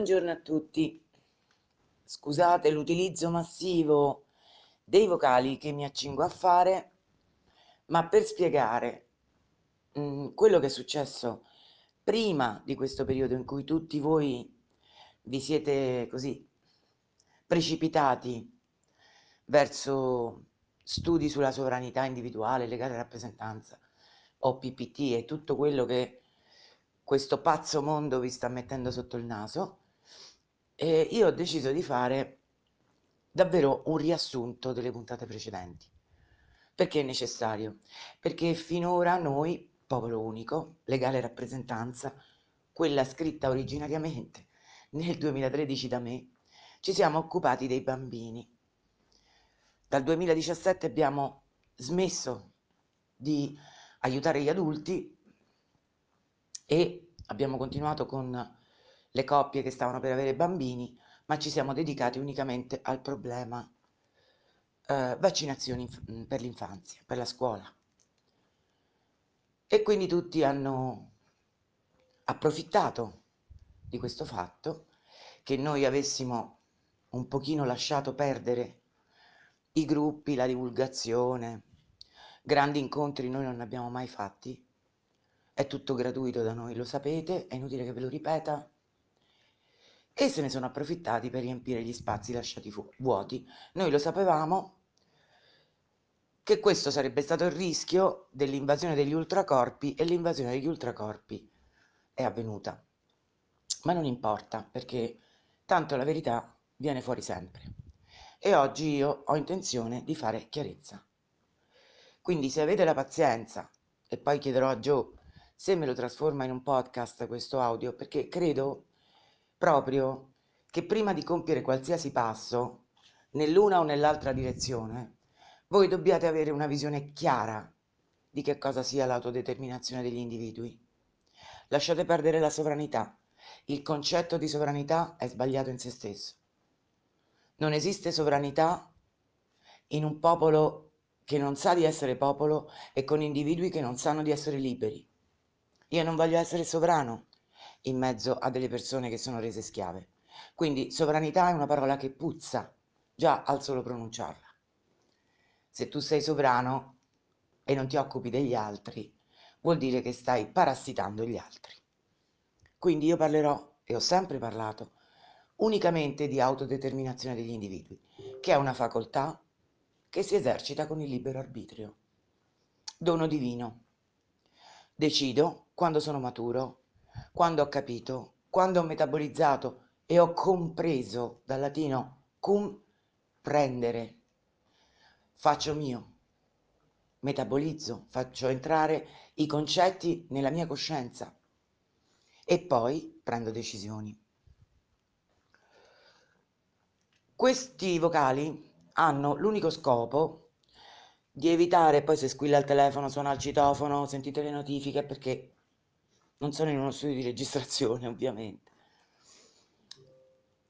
Buongiorno a tutti. Scusate l'utilizzo massivo dei vocali che mi accingo a fare, ma per spiegare mh, mm, quello che è successo prima di questo periodo in cui tutti voi vi siete così precipitati verso studi sulla sovranità individuale, legale rappresentanza, o PPT e tutto quello che questo pazzo mondo vi sta mettendo sotto il naso, e io ho deciso di fare davvero un riassunto delle puntate precedenti. Perché è necessario? Perché finora noi, popolo unico, legale rappresentanza, quella scritta originariamente nel 2013 da me, ci siamo occupati dei bambini. Dal 2017 abbiamo smesso di aiutare gli adulti e abbiamo continuato con le coppie che stavano per avere bambini, ma ci siamo dedicati unicamente al problema eh, vaccinazioni mm, per l'infanzia, per la scuola. E quindi tutti hanno approfittato di questo fatto che noi avessimo un pochino lasciato perdere i gruppi, la divulgazione, grandi incontri noi non ne abbiamo mai fatti, è tutto gratuito da noi, lo sapete, è inutile che ve lo ripeta, e se ne sono approfittati per riempire gli spazi lasciati fu- vuoti. Noi lo sapevamo che questo sarebbe stato il rischio dell'invasione degli ultracorpi e l'invasione degli ultracorpi è avvenuta. Ma non importa perché tanto la verità viene fuori sempre. E oggi io ho intenzione di fare chiarezza. Quindi se avete la pazienza, e poi chiederò a Joe se me lo trasforma in un podcast questo audio, perché credo proprio che prima di compiere qualsiasi passo, nell'una o nell'altra direzione, voi dobbiate avere una visione chiara di che cosa sia l'autodeterminazione degli individui. Lasciate perdere la sovranità. Il concetto di sovranità è sbagliato in se stesso. Non esiste sovranità in un popolo che non sa di essere popolo e con individui che non sanno di essere liberi. Io non voglio essere sovrano, in mezzo a delle persone che sono rese schiave. Quindi sovranità è una parola che puzza già al solo pronunciarla. Se tu sei sovrano e non ti occupi degli altri, vuol dire che stai parassitando gli altri. Quindi io parlerò, e ho sempre parlato, unicamente di autodeterminazione degli individui, che è una facoltà che si esercita con il libero arbitrio. Dono divino. Decido, quando sono maturo, quando ho capito, quando ho metabolizzato e ho compreso dal latino cum prendere, faccio mio, metabolizzo, faccio entrare i concetti nella mia coscienza. E poi prendo decisioni. Questi vocali hanno l'unico scopo di evitare, poi se squilla il telefono, suona il citofono, sentite le notifiche perché non sono in uno studio di registrazione ovviamente,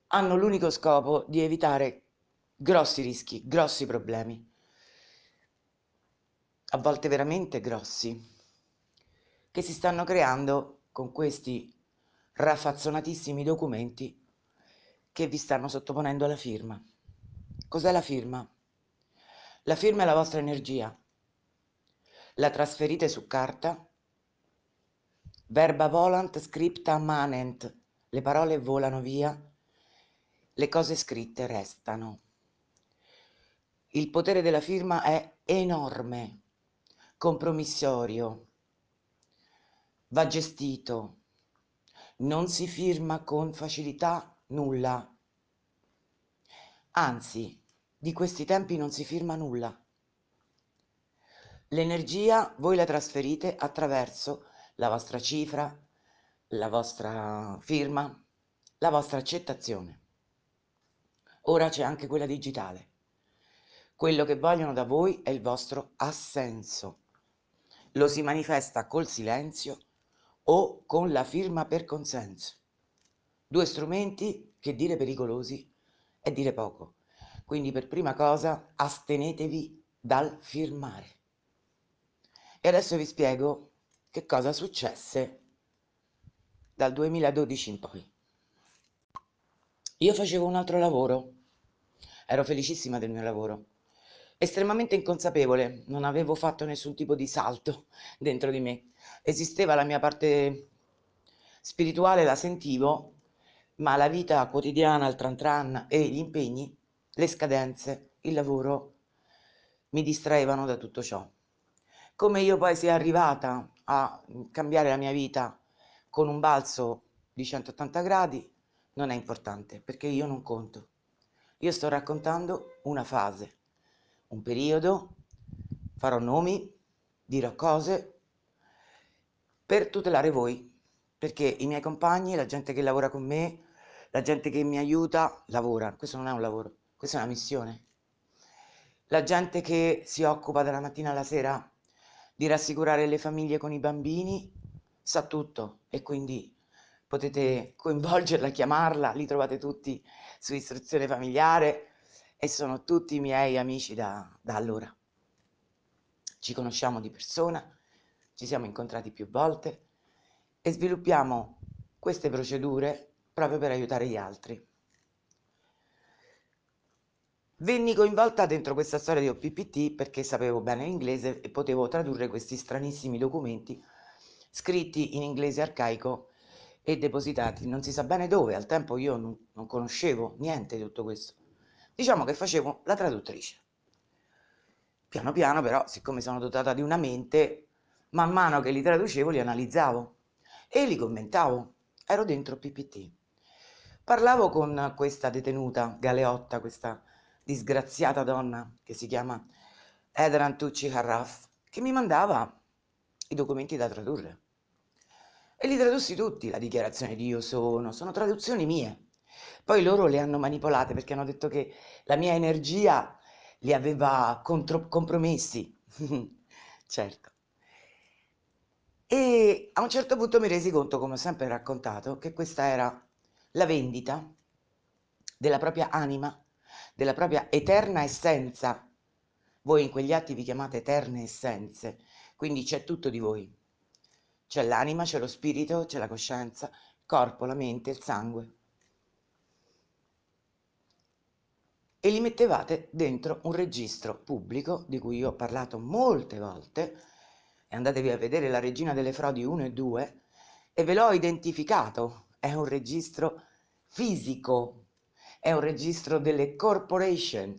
hanno l'unico scopo di evitare grossi rischi, grossi problemi, a volte veramente grossi, che si stanno creando con questi raffazzonatissimi documenti che vi stanno sottoponendo alla firma. Cos'è la firma? La firma è la vostra energia. La trasferite su carta Verba volant scripta manent, le parole volano via, le cose scritte restano. Il potere della firma è enorme, compromissorio, va gestito, non si firma con facilità nulla. Anzi, di questi tempi non si firma nulla. L'energia voi la trasferite attraverso la vostra cifra, la vostra firma, la vostra accettazione. Ora c'è anche quella digitale. Quello che vogliono da voi è il vostro assenso. Lo si manifesta col silenzio o con la firma per consenso. Due strumenti che dire pericolosi è dire poco. Quindi per prima cosa astenetevi dal firmare. E adesso vi spiego che cosa successe dal 2012 in poi. Io facevo un altro lavoro, ero felicissima del mio lavoro, estremamente inconsapevole, non avevo fatto nessun tipo di salto dentro di me. Esisteva la mia parte spirituale, la sentivo, ma la vita quotidiana, il tran tran e gli impegni, le scadenze, il lavoro mi distraevano da tutto ciò. Come io poi sia arrivata a cambiare la mia vita con un balzo di 180 gradi non è importante perché io non conto. Io sto raccontando una fase, un periodo, farò nomi, dirò cose per tutelare voi, perché i miei compagni, la gente che lavora con me, la gente che mi aiuta, lavora. Questo non è un lavoro, questa è una missione. La gente che si occupa dalla mattina alla sera di rassicurare le famiglie con i bambini sa tutto e quindi potete coinvolgerla, chiamarla, li trovate tutti su istruzione familiare e sono tutti i miei amici da, da allora. Ci conosciamo di persona, ci siamo incontrati più volte e sviluppiamo queste procedure proprio per aiutare gli altri. Venni coinvolta dentro questa storia di OPPT perché sapevo bene l'inglese e potevo tradurre questi stranissimi documenti scritti in inglese arcaico e depositati non si sa bene dove, al tempo io non, non conoscevo niente di tutto questo. Diciamo che facevo la traduttrice. Piano piano però, siccome sono dotata di una mente, man mano che li traducevo li analizzavo e li commentavo. Ero dentro PPT. Parlavo con questa detenuta, Galeotta, questa disgraziata donna che si chiama Edran Tucci Harraf, che mi mandava i documenti da tradurre. E li tradussi tutti, la dichiarazione di io sono, sono traduzioni mie. Poi loro le hanno manipolate perché hanno detto che la mia energia li aveva contro- compromessi. certo. E a un certo punto mi resi conto, come ho sempre raccontato, che questa era la vendita della propria anima, della propria eterna essenza. Voi in quegli atti vi chiamate eterne essenze, quindi c'è tutto di voi. C'è l'anima, c'è lo spirito, c'è la coscienza, il corpo, la mente, il sangue. E li mettevate dentro un registro pubblico di cui io ho parlato molte volte e andatevi a vedere la regina delle frodi 1 e 2 e ve l'ho identificato. È un registro fisico, è un registro delle corporation,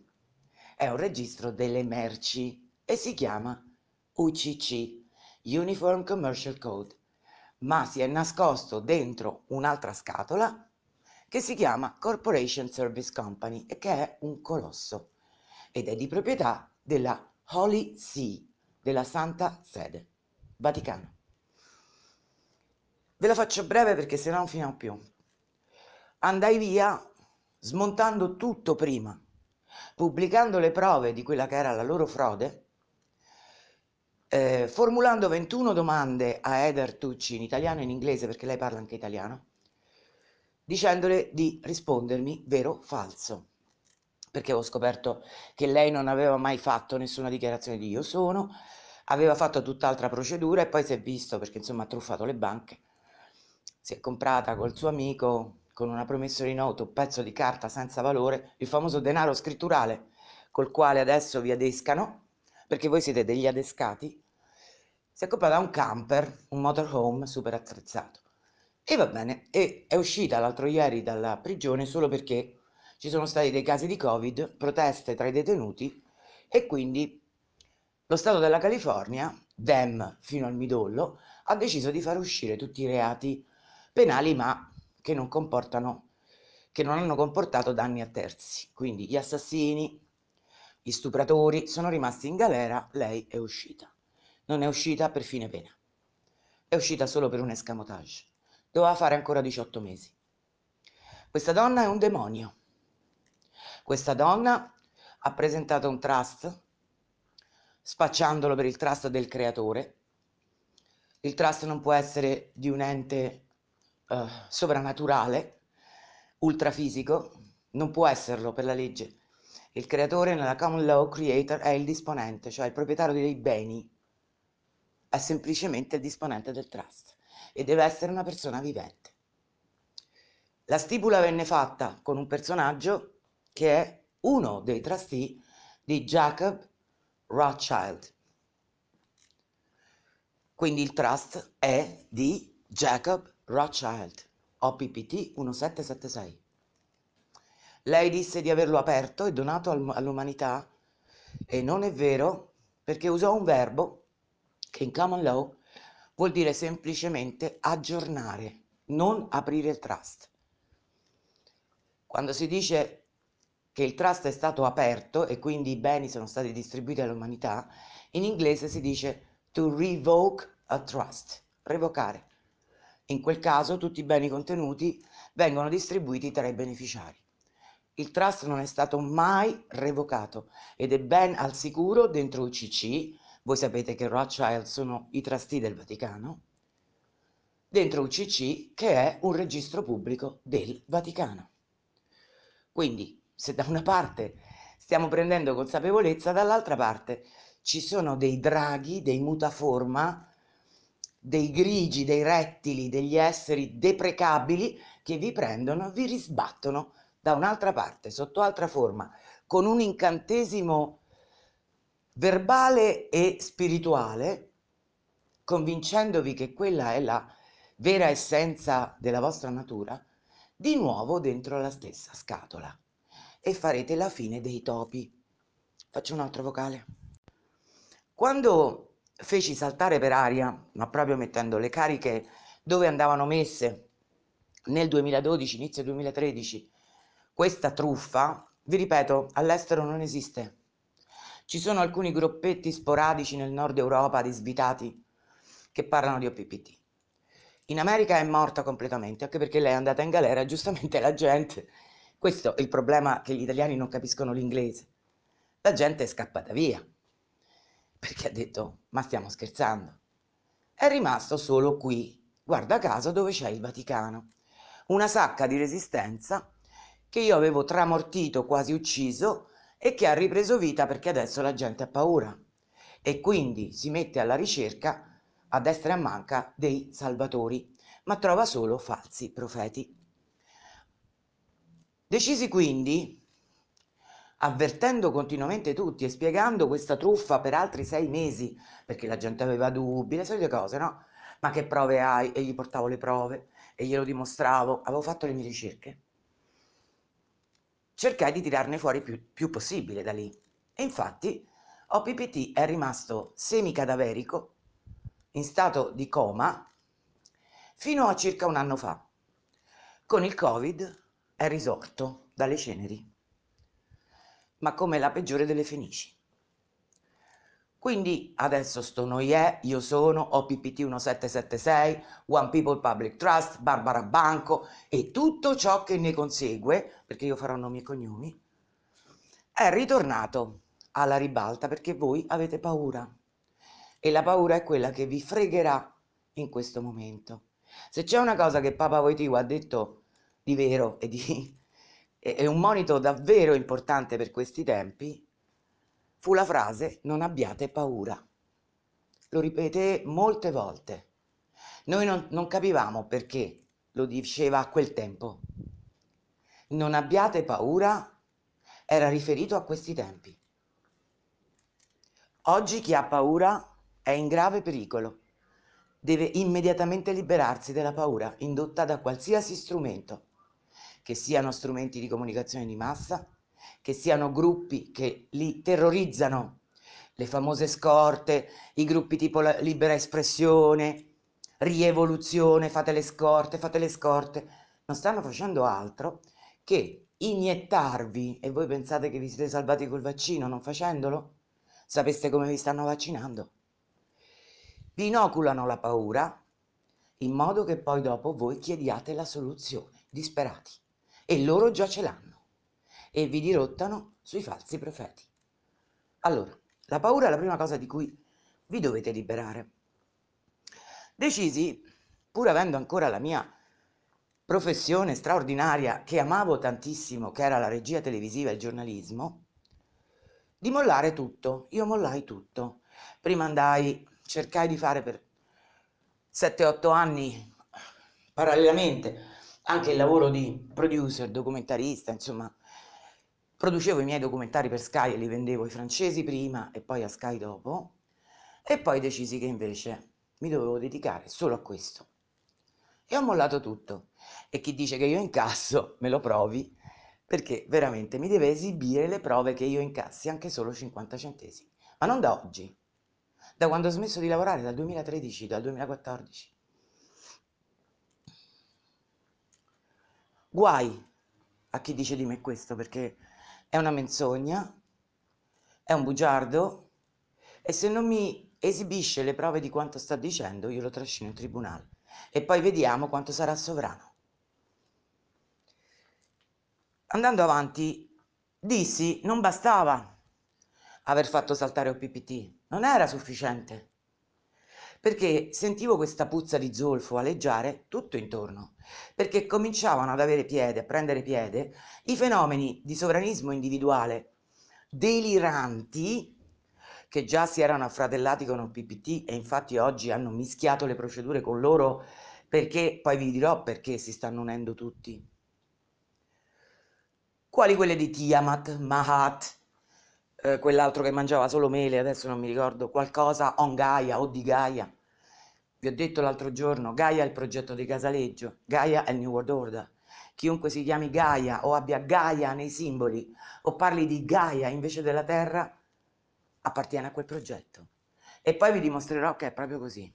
è un registro delle merci e si chiama UCC Uniform Commercial Code, ma si è nascosto dentro un'altra scatola che si chiama Corporation Service Company e che è un colosso ed è di proprietà della Holy See, della Santa Sede, Vaticano. Ve la faccio breve perché se no non finiamo più. Andai via smontando tutto prima, pubblicando le prove di quella che era la loro frode eh, formulando 21 domande a Eder Tucci in italiano e in inglese, perché lei parla anche italiano, dicendole di rispondermi vero o falso, perché ho scoperto che lei non aveva mai fatto nessuna dichiarazione di io sono, aveva fatto tutt'altra procedura e poi si è visto, perché insomma ha truffato le banche, si è comprata col suo amico con una promissory note un pezzo di carta senza valore, il famoso denaro scritturale col quale adesso vi adescano, perché voi siete degli adescati, si è comprata un camper, un motorhome super attrezzato. E va bene, e è uscita l'altro ieri dalla prigione solo perché ci sono stati dei casi di Covid, proteste tra i detenuti e quindi lo Stato della California, Dem fino al midollo, ha deciso di far uscire tutti i reati penali ma che non comportano che non hanno comportato danni a terzi. Quindi gli assassini, gli stupratori sono rimasti in galera, lei è uscita non è uscita per fine pena. È uscita solo per un escamotage. Doveva fare ancora 18 mesi. Questa donna è un demonio. Questa donna ha presentato un trust spacciandolo per il trust del creatore. Il trust non può essere di un ente sovrannaturale, ultrafisico, non può esserlo per la legge. Il creatore nella common law creator è il disponente, cioè il proprietario dei beni è semplicemente il disponente del trust e deve essere una persona vivente. La stipula venne fatta con un personaggio che è uno dei trustee di Jacob Rothschild. Quindi il trust è di Jacob Rothschild, OPPT 1776. Lei disse di averlo aperto e donato all'umanità e non è vero perché usò un verbo che in common law vuol dire semplicemente aggiornare, non aprire il trust. Quando si dice che il trust è stato aperto e quindi i beni sono stati distribuiti all'umanità, in inglese si dice to revoke a trust, revocare. In quel caso tutti i beni contenuti vengono distribuiti tra i beneficiari. Il trust non è stato mai revocato ed è ben al sicuro dentro UCC, voi sapete che Rothschild sono i trustee del Vaticano, dentro UCC che è un registro pubblico del Vaticano. Quindi se da una parte stiamo prendendo consapevolezza, dall'altra parte ci sono dei draghi, dei mutaforma, dei grigi, dei rettili, degli esseri deprecabili che vi prendono, vi risbattono da un'altra parte, sotto altra forma, con un incantesimo verbale e spirituale, convincendovi che quella è la vera essenza della vostra natura, di nuovo dentro la stessa scatola e farete la fine dei topi. Faccio un altro vocale. Quando feci saltare per aria, ma proprio mettendo le cariche dove andavano messe nel 2012, inizio 2013, questa truffa, vi ripeto, all'estero non esiste. Ci sono alcuni gruppetti sporadici nel nord Europa di svitati che parlano di OPPT. In America è morta completamente, anche perché lei è andata in galera giustamente la gente questo è il problema che gli italiani non capiscono l'inglese. La gente è scappata via perché ha detto ma stiamo scherzando. È rimasto solo qui, guarda caso dove c'è il Vaticano. Una sacca di resistenza che io avevo tramortito, quasi ucciso, e che ha ripreso vita perché adesso la gente ha paura e quindi si mette alla ricerca a destra e a manca dei salvatori, ma trova solo falsi profeti. Decisi quindi, avvertendo continuamente tutti e spiegando questa truffa per altri sei mesi, perché la gente aveva dubbi, le solite cose, no? Ma che prove hai? E gli portavo le prove e glielo dimostravo, avevo fatto le mie ricerche. Cercai di tirarne fuori più, più possibile da lì. E infatti OPPT è rimasto semicadaverico, in stato di coma, fino a circa un anno fa. Con il Covid è risorto dalle ceneri, ma come la peggiore delle fenici. Quindi adesso sto Noie, io sono OPPT 1776, One People Public Trust, Barbara Banco e tutto ciò che ne consegue, perché io farò nomi e cognomi, è ritornato alla ribalta perché voi avete paura. E la paura è quella che vi fregherà in questo momento. Se c'è una cosa che Papa Voitivo ha detto di vero e di e un monito davvero importante per questi tempi fu la frase non abbiate paura. Lo ripete molte volte. Noi non, non capivamo perché lo diceva a quel tempo. Non abbiate paura era riferito a questi tempi. Oggi chi ha paura è in grave pericolo. Deve immediatamente liberarsi della paura indotta da qualsiasi strumento che siano strumenti di comunicazione di massa, che siano gruppi che li terrorizzano, le famose scorte, i gruppi tipo libera espressione, rievoluzione, fate le scorte, fate le scorte, non stanno facendo altro che iniettarvi e voi pensate che vi siete salvati col vaccino non facendolo? Sapeste come vi stanno vaccinando? Vi inoculano la paura in modo che poi dopo voi chiediate la soluzione, disperati e loro già ce l'hanno e vi dirottano sui falsi profeti. Allora, la paura è la prima cosa di cui vi dovete liberare. Decisi, pur avendo ancora la mia professione straordinaria che amavo tantissimo, che era la regia televisiva e il giornalismo, di mollare tutto. Io mollai tutto. Prima andai, cercai di fare per 7-8 anni parallelamente anche il lavoro di producer, documentarista, insomma, producevo i miei documentari per Sky e li vendevo ai francesi prima e poi a Sky dopo, e poi decisi che invece mi dovevo dedicare solo a questo. E ho mollato tutto. E chi dice che io incasso, me lo provi, perché veramente mi deve esibire le prove che io incassi anche solo 50 centesimi. Ma non da oggi, da quando ho smesso di lavorare, dal 2013, dal 2014. Guai a chi dice di me questo, perché è una menzogna, è un bugiardo e se non mi esibisce le prove di quanto sta dicendo, io lo trascino in tribunale. E poi vediamo quanto sarà sovrano. Andando avanti, dissi non bastava aver fatto saltare OPPT, non era sufficiente perché sentivo questa puzza di zolfo aleggiare tutto intorno, perché cominciavano ad avere piede, a prendere piede, i fenomeni di sovranismo individuale deliranti che già si erano affratellati con un PPT e infatti oggi hanno mischiato le procedure con loro perché poi vi dirò perché si stanno unendo tutti. Quali quelle di Tiamat, Mahat, eh, quell'altro che mangiava solo mele, adesso non mi ricordo, qualcosa on Gaia o di Gaia. Vi ho detto l'altro giorno, Gaia è il progetto di Casaleggio, Gaia è il New World Order. Chiunque si chiami Gaia o abbia Gaia nei simboli o parli di Gaia invece della Terra, appartiene a quel progetto. E poi vi dimostrerò che è proprio così.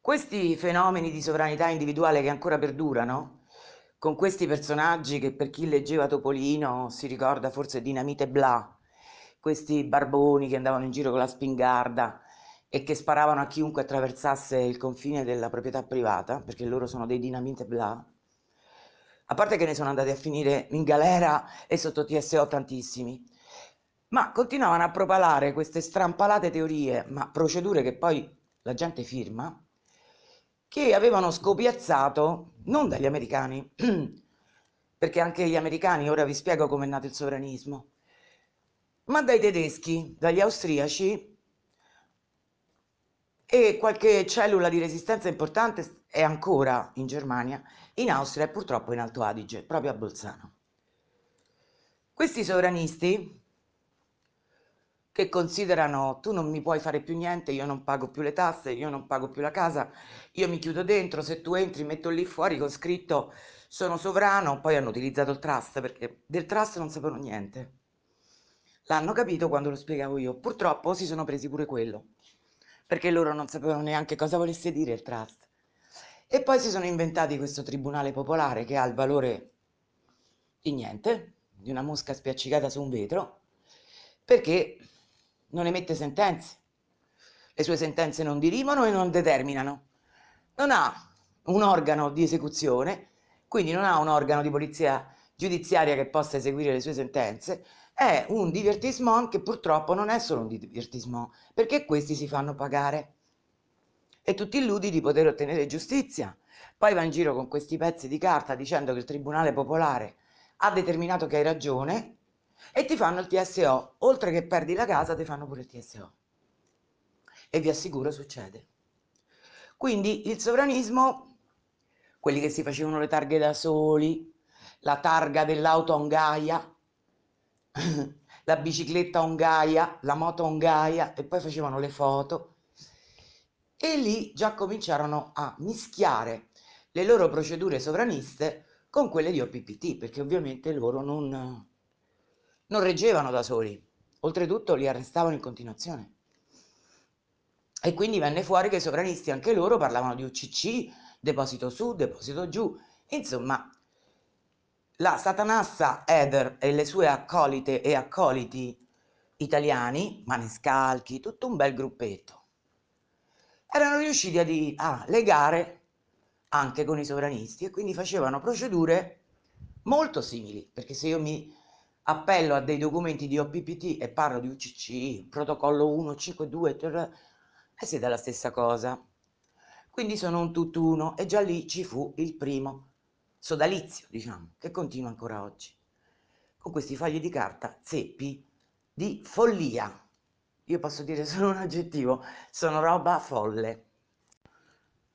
Questi fenomeni di sovranità individuale che ancora perdurano, con questi personaggi che per chi leggeva Topolino si ricorda forse Dinamite Bla, questi barboni che andavano in giro con la spingarda e che sparavano a chiunque attraversasse il confine della proprietà privata, perché loro sono dei Dinamite Bla, a parte che ne sono andati a finire in galera e sotto TSO tantissimi, ma continuavano a propalare queste strampalate teorie, ma procedure che poi la gente firma, che avevano scopiazzato non dagli americani, perché anche gli americani, ora vi spiego come è nato il sovranismo, ma dai tedeschi, dagli austriaci e qualche cellula di resistenza importante è ancora in Germania, in Austria e purtroppo in Alto Adige, proprio a Bolzano. Questi sovranisti che considerano tu non mi puoi fare più niente, io non pago più le tasse, io non pago più la casa, io mi chiudo dentro, se tu entri metto lì fuori con scritto sono sovrano, poi hanno utilizzato il trust perché del trust non sapevano niente. L'hanno capito quando lo spiegavo io, purtroppo si sono presi pure quello, perché loro non sapevano neanche cosa volesse dire il trust. E poi si sono inventati questo tribunale popolare che ha il valore di niente, di una mosca spiaccicata su un vetro, perché non emette sentenze. Le sue sentenze non dirimono e non determinano. Non ha un organo di esecuzione, quindi non ha un organo di polizia giudiziaria che possa eseguire le sue sentenze, è un divertissement che purtroppo non è solo un divertissement, perché questi si fanno pagare. E tu ti illudi di poter ottenere giustizia. Poi va in giro con questi pezzi di carta dicendo che il Tribunale Popolare ha determinato che hai ragione e ti fanno il TSO. Oltre che perdi la casa, ti fanno pure il TSO. E vi assicuro succede. Quindi il sovranismo, quelli che si facevano le targhe da soli, la targa dell'auto on Gaia, la bicicletta on Gaia, la moto on Gaia e poi facevano le foto. E lì già cominciarono a mischiare le loro procedure sovraniste con quelle di OPPT, perché ovviamente loro non, non reggevano da soli, oltretutto li arrestavano in continuazione. E quindi venne fuori che i sovranisti anche loro parlavano di UCC, deposito su, deposito giù, insomma la Satanassa Eder e le sue accolite e accoliti italiani, manescalchi, tutto un bel gruppetto, erano riusciti a, a legare anche con i sovranisti e quindi facevano procedure molto simili, perché se io mi appello a dei documenti di OPPT e parlo di UCC, protocollo 152, e siete la stessa cosa. Quindi sono un tutt'uno e già lì ci fu il primo sodalizio, diciamo, che continua ancora oggi. Con questi fogli di carta zeppi di follia. Io posso dire solo un aggettivo, sono roba folle.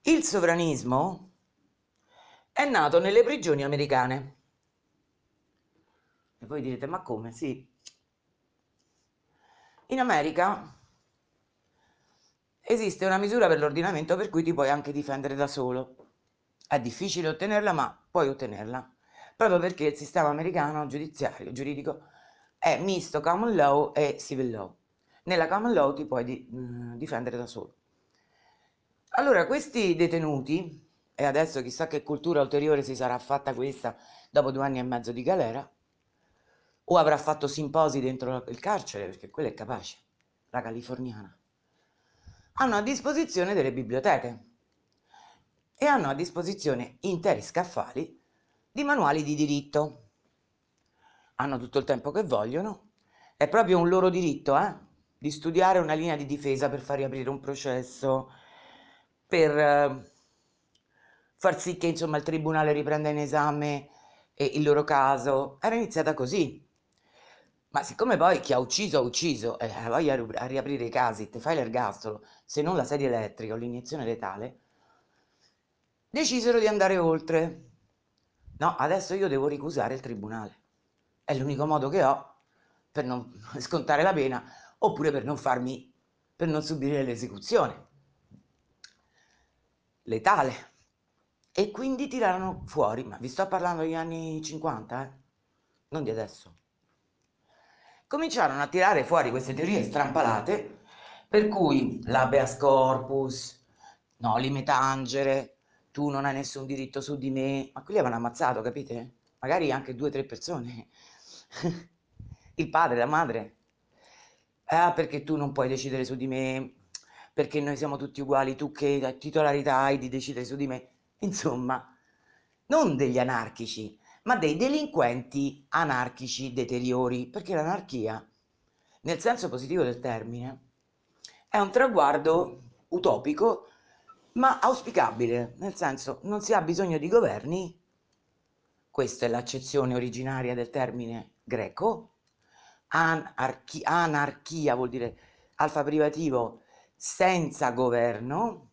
Il sovranismo è nato nelle prigioni americane. E voi direte, ma come? Sì. In America esiste una misura per l'ordinamento per cui ti puoi anche difendere da solo. È difficile ottenerla, ma puoi ottenerla, proprio perché il sistema americano giudiziario, giuridico, è misto common law e civil law. Nella common law ti puoi di, mh, difendere da solo. Allora, questi detenuti, e adesso chissà che cultura ulteriore si sarà fatta questa dopo due anni e mezzo di galera, o avrà fatto simposi dentro il carcere, perché quella è capace, la californiana, hanno a disposizione delle biblioteche e hanno a disposizione interi scaffali di manuali di diritto. Hanno tutto il tempo che vogliono, è proprio un loro diritto, eh? di studiare una linea di difesa per far riaprire un processo, per eh, far sì che insomma il tribunale riprenda in esame il loro caso. Era iniziata così. Ma siccome poi chi ha ucciso ha ucciso e eh, voglia a riaprire i casi, ti fai l'ergastolo, se non la sedia elettrica o l'iniezione letale, decisero di andare oltre. No, adesso io devo ricusare il tribunale. È l'unico modo che ho per non scontare la pena oppure per non farmi, per non subire l'esecuzione letale. E quindi tirarono fuori, ma vi sto parlando degli anni 50, eh? non di adesso cominciarono a tirare fuori queste teorie strampalate per cui l'abeas corpus, no, lime tangere, tu non hai nessun diritto su di me, ma quelli avevano ammazzato, capite? Magari anche due o tre persone. Il padre, la madre. Ah, perché tu non puoi decidere su di me, perché noi siamo tutti uguali, tu che titolarità hai di decidere su di me. Insomma, non degli anarchici, ma dei delinquenti anarchici deteriori, perché l'anarchia, nel senso positivo del termine, è un traguardo utopico, ma auspicabile, nel senso non si ha bisogno di governi, questa è l'accezione originaria del termine greco, anarchia, anarchia vuol dire alfa privativo senza governo,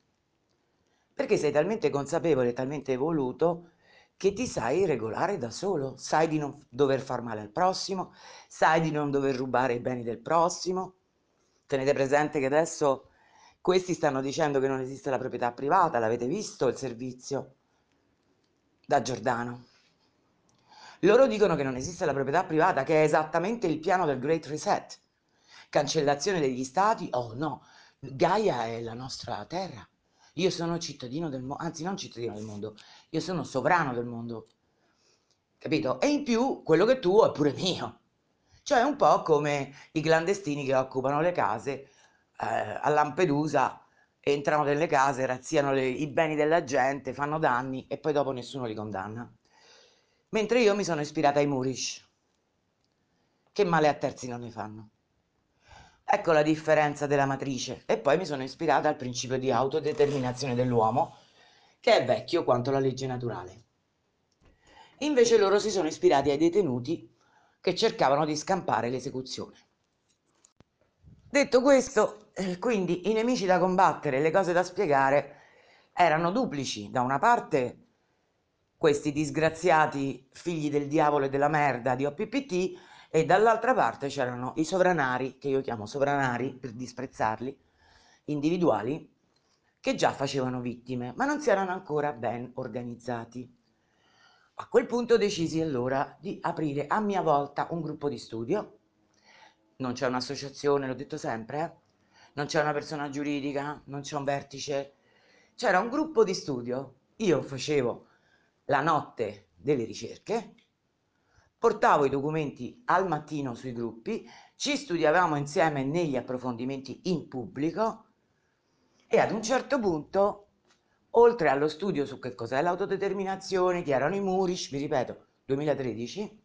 perché sei talmente consapevole, talmente evoluto, che ti sai regolare da solo, sai di non dover far male al prossimo, sai di non dover rubare i beni del prossimo. Tenete presente che adesso questi stanno dicendo che non esiste la proprietà privata, l'avete visto il servizio da Giordano. Loro dicono che non esiste la proprietà privata, che è esattamente il piano del Great Reset. Cancellazione degli stati, oh no, Gaia è la nostra terra. Io sono cittadino del mondo, anzi non cittadino del mondo, io sono sovrano del mondo, capito? E in più quello che tu è pure mio. Cioè un po' come i clandestini che occupano le case eh, a Lampedusa, entrano nelle case, razziano le, i beni della gente, fanno danni e poi dopo nessuno li condanna. Mentre io mi sono ispirata ai Murish, che male a terzi non ne fanno. Ecco la differenza della matrice. E poi mi sono ispirata al principio di autodeterminazione dell'uomo, che è vecchio quanto la legge naturale. Invece loro si sono ispirati ai detenuti che cercavano di scampare l'esecuzione. Detto questo, eh, quindi i nemici da combattere, le cose da spiegare erano duplici. Da una parte questi disgraziati figli del diavolo e della merda di OPPT e dall'altra parte c'erano i sovranari, che io chiamo sovranari per disprezzarli, individuali, che già facevano vittime, ma non si erano ancora ben organizzati. A quel punto decisi allora di aprire a mia volta un gruppo di studio. Non c'è un'associazione, l'ho detto sempre, eh? non c'è una persona giuridica, non c'è un vertice, c'era un gruppo di studio. Io facevo la notte delle ricerche, portavo i documenti al mattino sui gruppi, ci studiavamo insieme negli approfondimenti in pubblico e ad un certo punto, oltre allo studio su che cos'è l'autodeterminazione, chi erano i Murish, vi ripeto, 2013,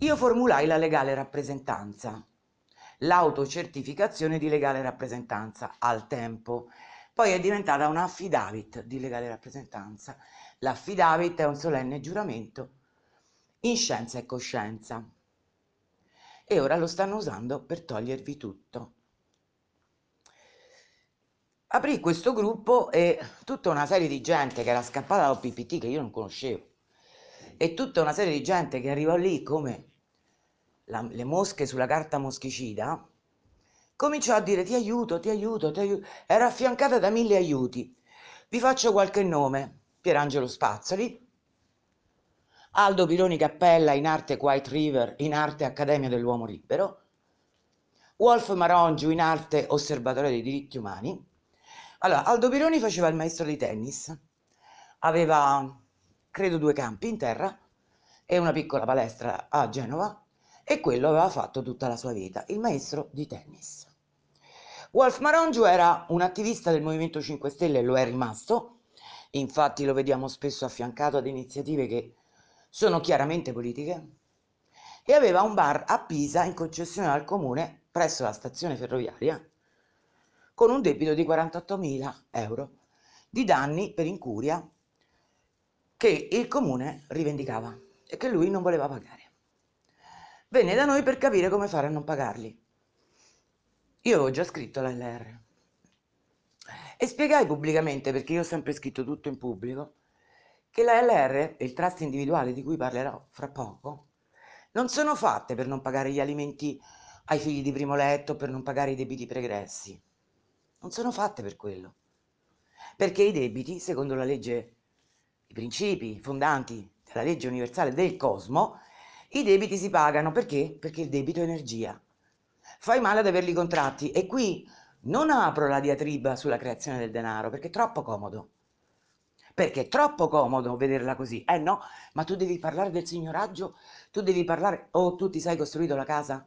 io formulai la legale rappresentanza, l'autocertificazione di legale rappresentanza al tempo. Poi è diventata un affidavit di legale rappresentanza. L'affidavit è un solenne giuramento in scienza e coscienza. E ora lo stanno usando per togliervi tutto. Aprì questo gruppo e tutta una serie di gente che era scappata dal PPT che io non conoscevo e tutta una serie di gente che arrivò lì come la, le mosche sulla carta moschicida cominciò a dire ti aiuto, ti aiuto, ti aiuto. Era affiancata da mille aiuti. Vi faccio qualche nome. Pierangelo Spazzoli, Aldo Pironi Cappella in arte White River, in arte Accademia dell'Uomo Libero, Wolf Marongiu in arte Osservatorio dei diritti umani. Allora, Aldo Pironi faceva il maestro di tennis, aveva credo due campi in terra e una piccola palestra a Genova e quello aveva fatto tutta la sua vita, il maestro di tennis. Wolf Marongiu era un attivista del Movimento 5 Stelle e lo è rimasto, infatti lo vediamo spesso affiancato ad iniziative che sono chiaramente politiche, e aveva un bar a Pisa in concessione al comune presso la stazione ferroviaria con un debito di 48.000 euro di danni per incuria che il comune rivendicava e che lui non voleva pagare. Venne da noi per capire come fare a non pagarli. Io avevo già scritto la LR e spiegai pubblicamente, perché io ho sempre scritto tutto in pubblico, che la LR il trust individuale di cui parlerò fra poco non sono fatte per non pagare gli alimenti ai figli di primo letto, per non pagare i debiti pregressi. Non sono fatte per quello. Perché i debiti, secondo la legge i principi fondanti della legge universale del cosmo, i debiti si pagano perché? Perché il debito è energia. Fai male ad averli contratti e qui non apro la diatriba sulla creazione del denaro perché è troppo comodo. Perché è troppo comodo vederla così. Eh no, ma tu devi parlare del signoraggio, tu devi parlare, o oh, tu ti sei costruito la casa?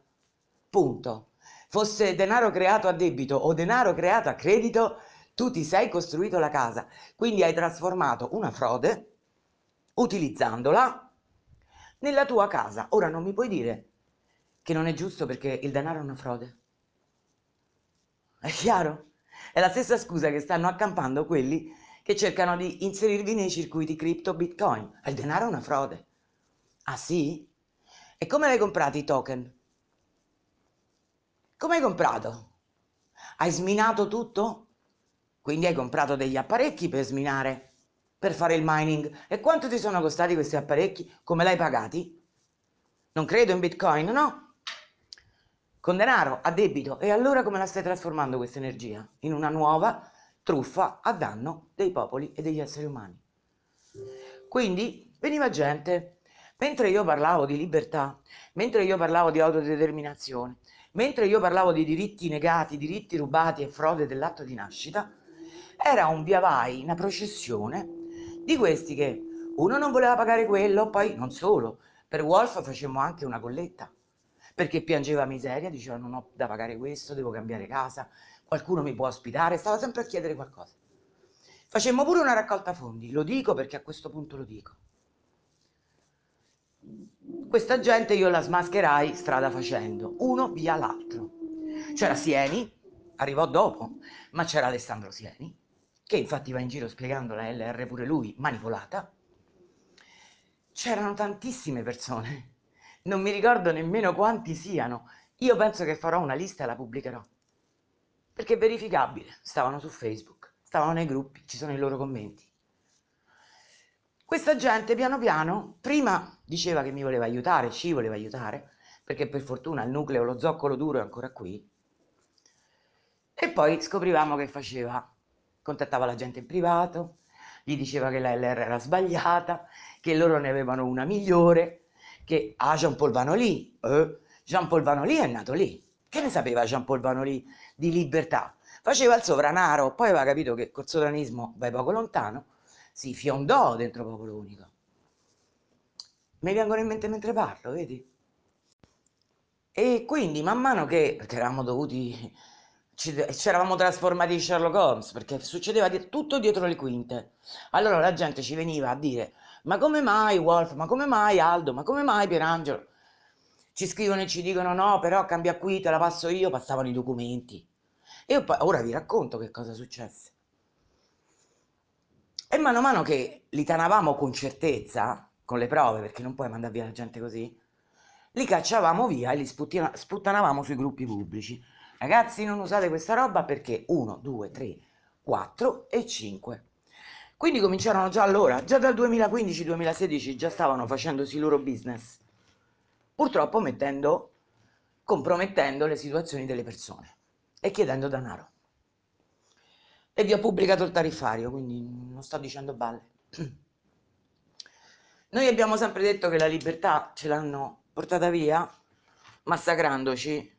Punto. Fosse denaro creato a debito o denaro creato a credito, tu ti sei costruito la casa, quindi hai trasformato una frode, utilizzandola, nella tua casa. Ora non mi puoi dire che non è giusto perché il denaro è una frode. È chiaro? È la stessa scusa che stanno accampando quelli che cercano di inserirvi nei circuiti cripto bitcoin. Il denaro è una frode. Ah sì? E come l'hai comprato i token? Come hai comprato? Hai sminato tutto? Quindi hai comprato degli apparecchi per sminare, per fare il mining. E quanto ti sono costati questi apparecchi? Come l'hai pagati? Non credo in Bitcoin, no? Con denaro, a debito. E allora come la stai trasformando questa energia? In una nuova truffa a danno dei popoli e degli esseri umani. Quindi veniva gente, mentre io parlavo di libertà, mentre io parlavo di autodeterminazione, mentre io parlavo di diritti negati, diritti rubati e frode dell'atto di nascita, era un via vai, una processione di questi che uno non voleva pagare quello, poi non solo, per Wolf facemmo anche una colletta, perché piangeva miseria, diceva non ho da pagare questo, devo cambiare casa, qualcuno mi può ospitare, stava sempre a chiedere qualcosa. Facemmo pure una raccolta fondi, lo dico perché a questo punto lo dico. Questa gente io la smascherai strada facendo, uno via l'altro. C'era Sieni, arrivò dopo, ma c'era Alessandro Sieni, che infatti va in giro spiegando la LR pure lui, manipolata, c'erano tantissime persone, non mi ricordo nemmeno quanti siano, io penso che farò una lista e la pubblicherò, perché è verificabile, stavano su Facebook, stavano nei gruppi, ci sono i loro commenti. Questa gente piano piano, prima diceva che mi voleva aiutare, ci voleva aiutare, perché per fortuna il nucleo, lo zoccolo duro è ancora qui, e poi scoprivamo che faceva. Contattava la gente in privato, gli diceva che la LR era sbagliata, che loro ne avevano una migliore, che ah Jean Paul Vanoli, eh, Jean Paul Vanoli è nato lì, che ne sapeva Jean Paul Vanoli di libertà? Faceva il sovranaro, poi aveva capito che col sovranismo vai poco lontano, si fiondò dentro Popolo Unico. Mi vengono in mente mentre parlo, vedi? E quindi man mano che, perché eravamo dovuti ci, eravamo trasformati in Sherlock Holmes perché succedeva di, tutto dietro le quinte. Allora la gente ci veniva a dire: Ma come mai Wolf? Ma come mai Aldo? Ma come mai Pierangelo? Ci scrivono e ci dicono: No, però cambia qui, te la passo io. Passavano i documenti. E io, ora vi racconto che cosa successe. E mano a mano che li tanavamo con certezza, con le prove, perché non puoi mandare via la gente così, li cacciavamo via e li sputtanavamo sui gruppi pubblici. Ragazzi non usate questa roba perché 1, 2, 3, 4 e 5. Quindi cominciarono già allora, già dal 2015-2016 già stavano facendosi i loro business, purtroppo mettendo, compromettendo le situazioni delle persone e chiedendo denaro. E vi ho pubblicato il tariffario, quindi non sto dicendo balle. Noi abbiamo sempre detto che la libertà ce l'hanno portata via massacrandoci.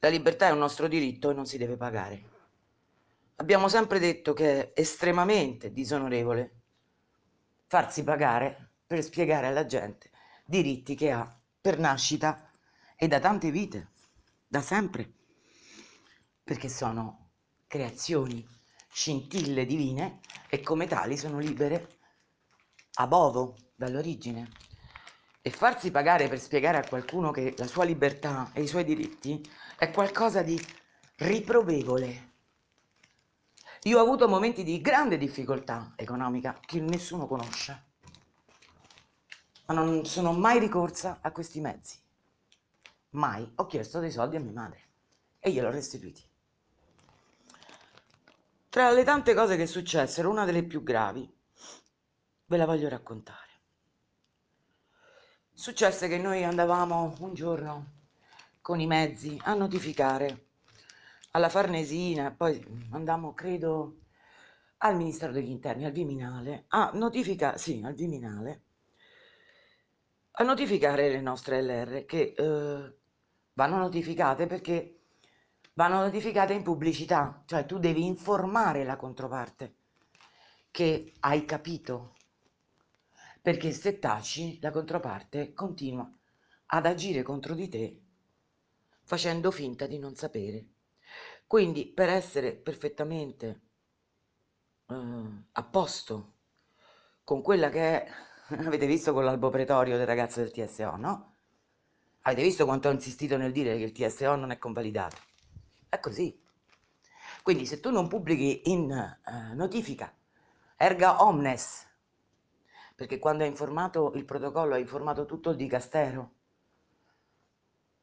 La libertà è un nostro diritto e non si deve pagare. Abbiamo sempre detto che è estremamente disonorevole farsi pagare per spiegare alla gente diritti che ha per nascita e da tante vite, da sempre, perché sono creazioni, scintille divine e come tali sono libere a bovo dall'origine. E farsi pagare per spiegare a qualcuno che la sua libertà e i suoi diritti è qualcosa di riprovevole io ho avuto momenti di grande difficoltà economica che nessuno conosce, ma non sono mai ricorsa a questi mezzi. Mai ho chiesto dei soldi a mia madre e gliel'ho restituiti. Tra le tante cose che successero, una delle più gravi, ve la voglio raccontare. Successe che noi andavamo un giorno con i mezzi a notificare alla Farnesina, poi andammo, credo, al Ministero degli Interni, al Viminale, a notificare, sì, al Viminale, a notificare le nostre LR che eh, vanno notificate perché vanno notificate in pubblicità, cioè tu devi informare la controparte che hai capito, perché se taci la controparte continua ad agire contro di te facendo finta di non sapere. Quindi per essere perfettamente eh, a posto con quella che è, avete visto con l'albo pretorio del ragazzo del TSO, no? Avete visto quanto ho insistito nel dire che il TSO non è convalidato? È così. Quindi se tu non pubblichi in eh, notifica erga omnes, perché quando hai informato il protocollo hai informato tutto il dicastero,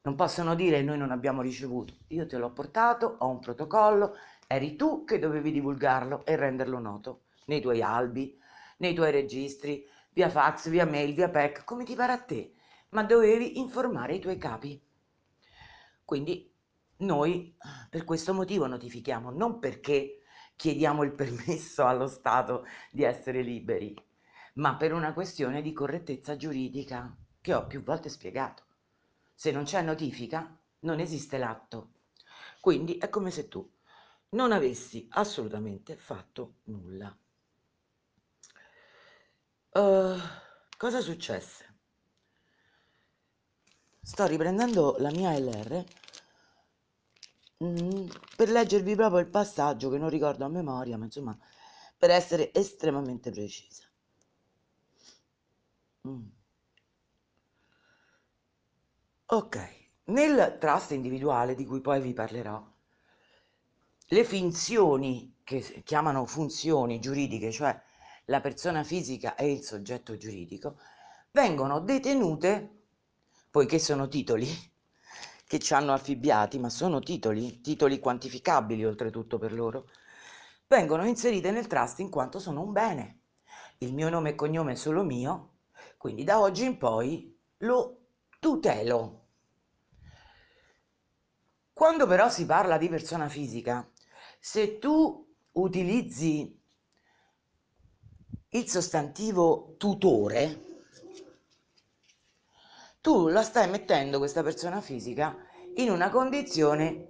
non possono dire noi non abbiamo ricevuto. Io te l'ho portato, ho un protocollo, eri tu che dovevi divulgarlo e renderlo noto nei tuoi albi, nei tuoi registri, via fax, via mail, via PEC, come ti pare a te, ma dovevi informare i tuoi capi. Quindi noi per questo motivo notifichiamo, non perché chiediamo il permesso allo Stato di essere liberi, ma per una questione di correttezza giuridica che ho più volte spiegato. Se non c'è notifica, non esiste l'atto. Quindi è come se tu non avessi assolutamente fatto nulla. Uh, cosa successe? Sto riprendendo la mia LR mm, per leggervi proprio il passaggio che non ricordo a memoria, ma insomma per essere estremamente precisa. Mm. Ok, nel trust individuale di cui poi vi parlerò, le finzioni che chiamano funzioni giuridiche, cioè la persona fisica e il soggetto giuridico, vengono detenute, poiché sono titoli che ci hanno affibbiati, ma sono titoli, titoli quantificabili oltretutto per loro, vengono inserite nel trust in quanto sono un bene. Il mio nome e cognome è solo mio, quindi da oggi in poi lo tutelo. Quando però si parla di persona fisica, se tu utilizzi il sostantivo tutore, tu la stai mettendo questa persona fisica in una condizione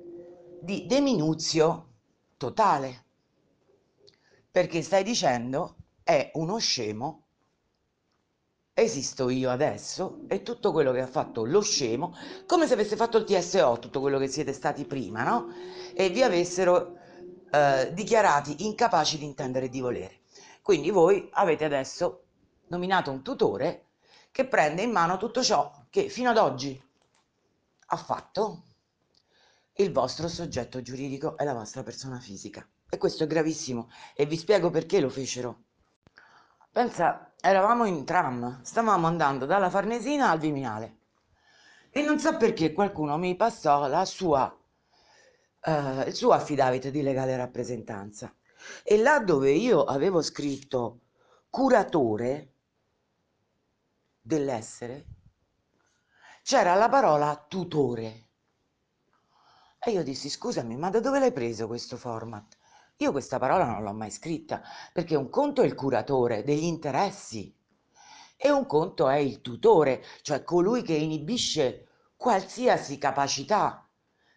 di deminuzio totale, perché stai dicendo è uno scemo esisto io adesso e tutto quello che ha fatto lo scemo, come se avesse fatto il TSO, tutto quello che siete stati prima, no? E vi avessero eh, dichiarati incapaci di intendere e di volere. Quindi voi avete adesso nominato un tutore che prende in mano tutto ciò che fino ad oggi ha fatto il vostro soggetto giuridico e la vostra persona fisica. E questo è gravissimo e vi spiego perché lo fecero. Pensa, eravamo in tram, stavamo andando dalla Farnesina al Viminale e non so perché qualcuno mi passò la sua, eh, il suo affidavit di legale rappresentanza E là dove io avevo scritto curatore dell'essere, c'era la parola tutore. E io dissi, scusami, ma da dove l'hai preso questo format? Io questa parola non l'ho mai scritta, perché un conto è il curatore degli interessi e un conto è il tutore, cioè colui che inibisce qualsiasi capacità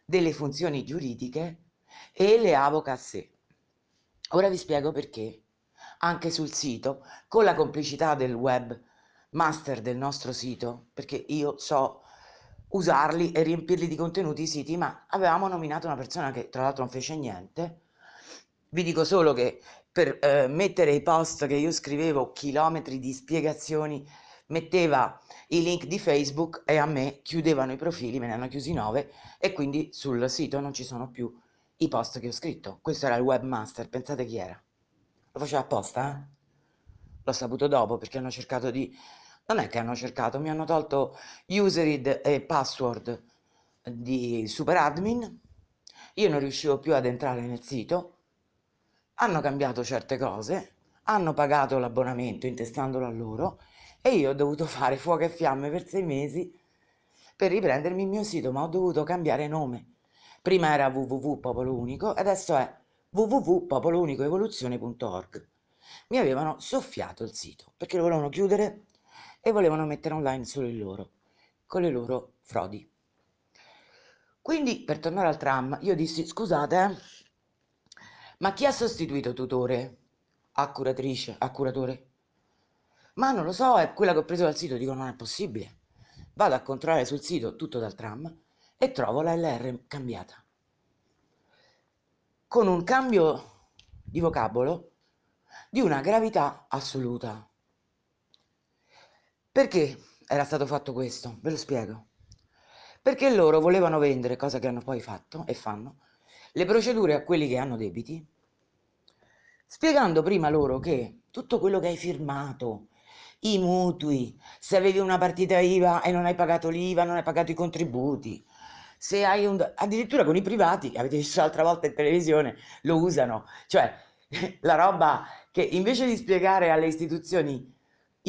delle funzioni giuridiche e le avoca a sé. Ora vi spiego perché. Anche sul sito, con la complicità del web master del nostro sito, perché io so usarli e riempirli di contenuti i siti, ma avevamo nominato una persona che tra l'altro non fece niente. Vi dico solo che per eh, mettere i post che io scrivevo, chilometri di spiegazioni, metteva i link di Facebook e a me chiudevano i profili, me ne hanno chiusi nove e quindi sul sito non ci sono più i post che ho scritto. Questo era il webmaster, pensate chi era? Lo faceva apposta, eh? L'ho saputo dopo perché hanno cercato di... Non è che hanno cercato, mi hanno tolto userid e password di super admin, io non riuscivo più ad entrare nel sito, hanno cambiato certe cose, hanno pagato l'abbonamento intestandolo a loro e io ho dovuto fare fuoco e fiamme per sei mesi per riprendermi il mio sito, ma ho dovuto cambiare nome. Prima era www.popolounico, adesso è www.popolounicoevoluzione.org. Mi avevano soffiato il sito perché lo volevano chiudere e volevano mettere online solo il loro, con le loro frodi. Quindi, per tornare al tram, io dissi, scusate, eh, ma chi ha sostituito tutore a curatrice, a curatore? Ma non lo so, è quella che ho preso dal sito, dico non è possibile. Vado a controllare sul sito tutto dal tram e trovo la LR cambiata. Con un cambio di vocabolo di una gravità assoluta. Perché era stato fatto questo? Ve lo spiego. Perché loro volevano vendere, cosa che hanno poi fatto e fanno, le procedure a quelli che hanno debiti, spiegando prima loro che tutto quello che hai firmato, i mutui, se avevi una partita IVA e non hai pagato l'IVA, non hai pagato i contributi, se hai un... addirittura con i privati, avete visto l'altra volta in televisione, lo usano, cioè la roba che invece di spiegare alle istituzioni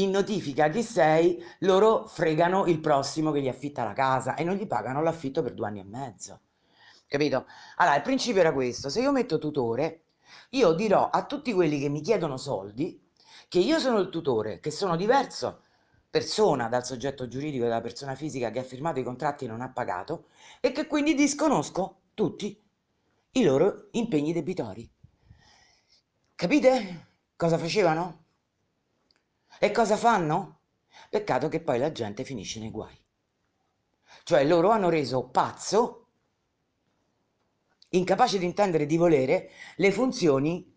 in notifica chi sei, loro fregano il prossimo che gli affitta la casa e non gli pagano l'affitto per due anni e mezzo. Capito? Allora, il principio era questo, se io metto tutore, io dirò a tutti quelli che mi chiedono soldi che io sono il tutore, che sono diverso persona dal soggetto giuridico della persona fisica che ha firmato i contratti e non ha pagato e che quindi disconosco tutti i loro impegni debitori. Capite cosa facevano? E cosa fanno? Peccato che poi la gente finisce nei guai. Cioè loro hanno reso pazzo, incapace di intendere di volere le funzioni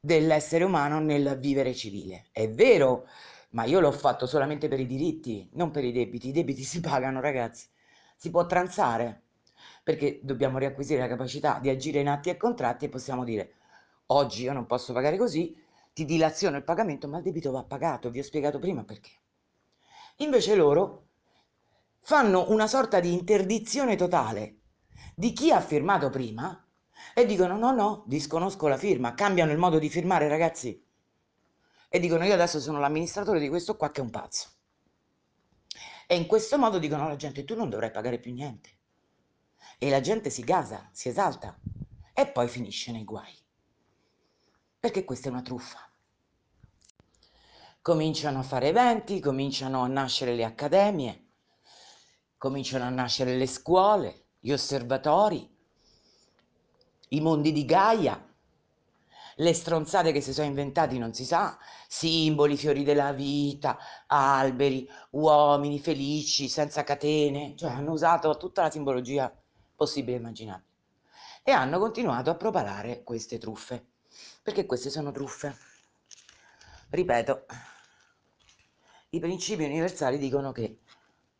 dell'essere umano nel vivere civile. È vero ma io l'ho fatto solamente per i diritti, non per i debiti. I debiti si pagano, ragazzi. Si può transare, perché dobbiamo riacquisire la capacità di agire in atti e contratti e possiamo dire oggi io non posso pagare così, ti dilaziono il pagamento, ma il debito va pagato, vi ho spiegato prima perché. Invece loro fanno una sorta di interdizione totale di chi ha firmato prima e dicono no, no, disconosco la firma, cambiano il modo di firmare, ragazzi e dicono io adesso sono l'amministratore di questo qua che è un pazzo. E in questo modo dicono alla gente tu non dovrai pagare più niente. E la gente si gasa, si esalta e poi finisce nei guai. Perché questa è una truffa. Cominciano a fare eventi, cominciano a nascere le accademie, cominciano a nascere le scuole, gli osservatori, i mondi di Gaia, le stronzate che si sono inventati non si sa, simboli, fiori della vita, alberi, uomini felici, senza catene, cioè hanno usato tutta la simbologia possibile e immaginabile. E hanno continuato a propalare queste truffe, perché queste sono truffe. Ripeto, i principi universali dicono che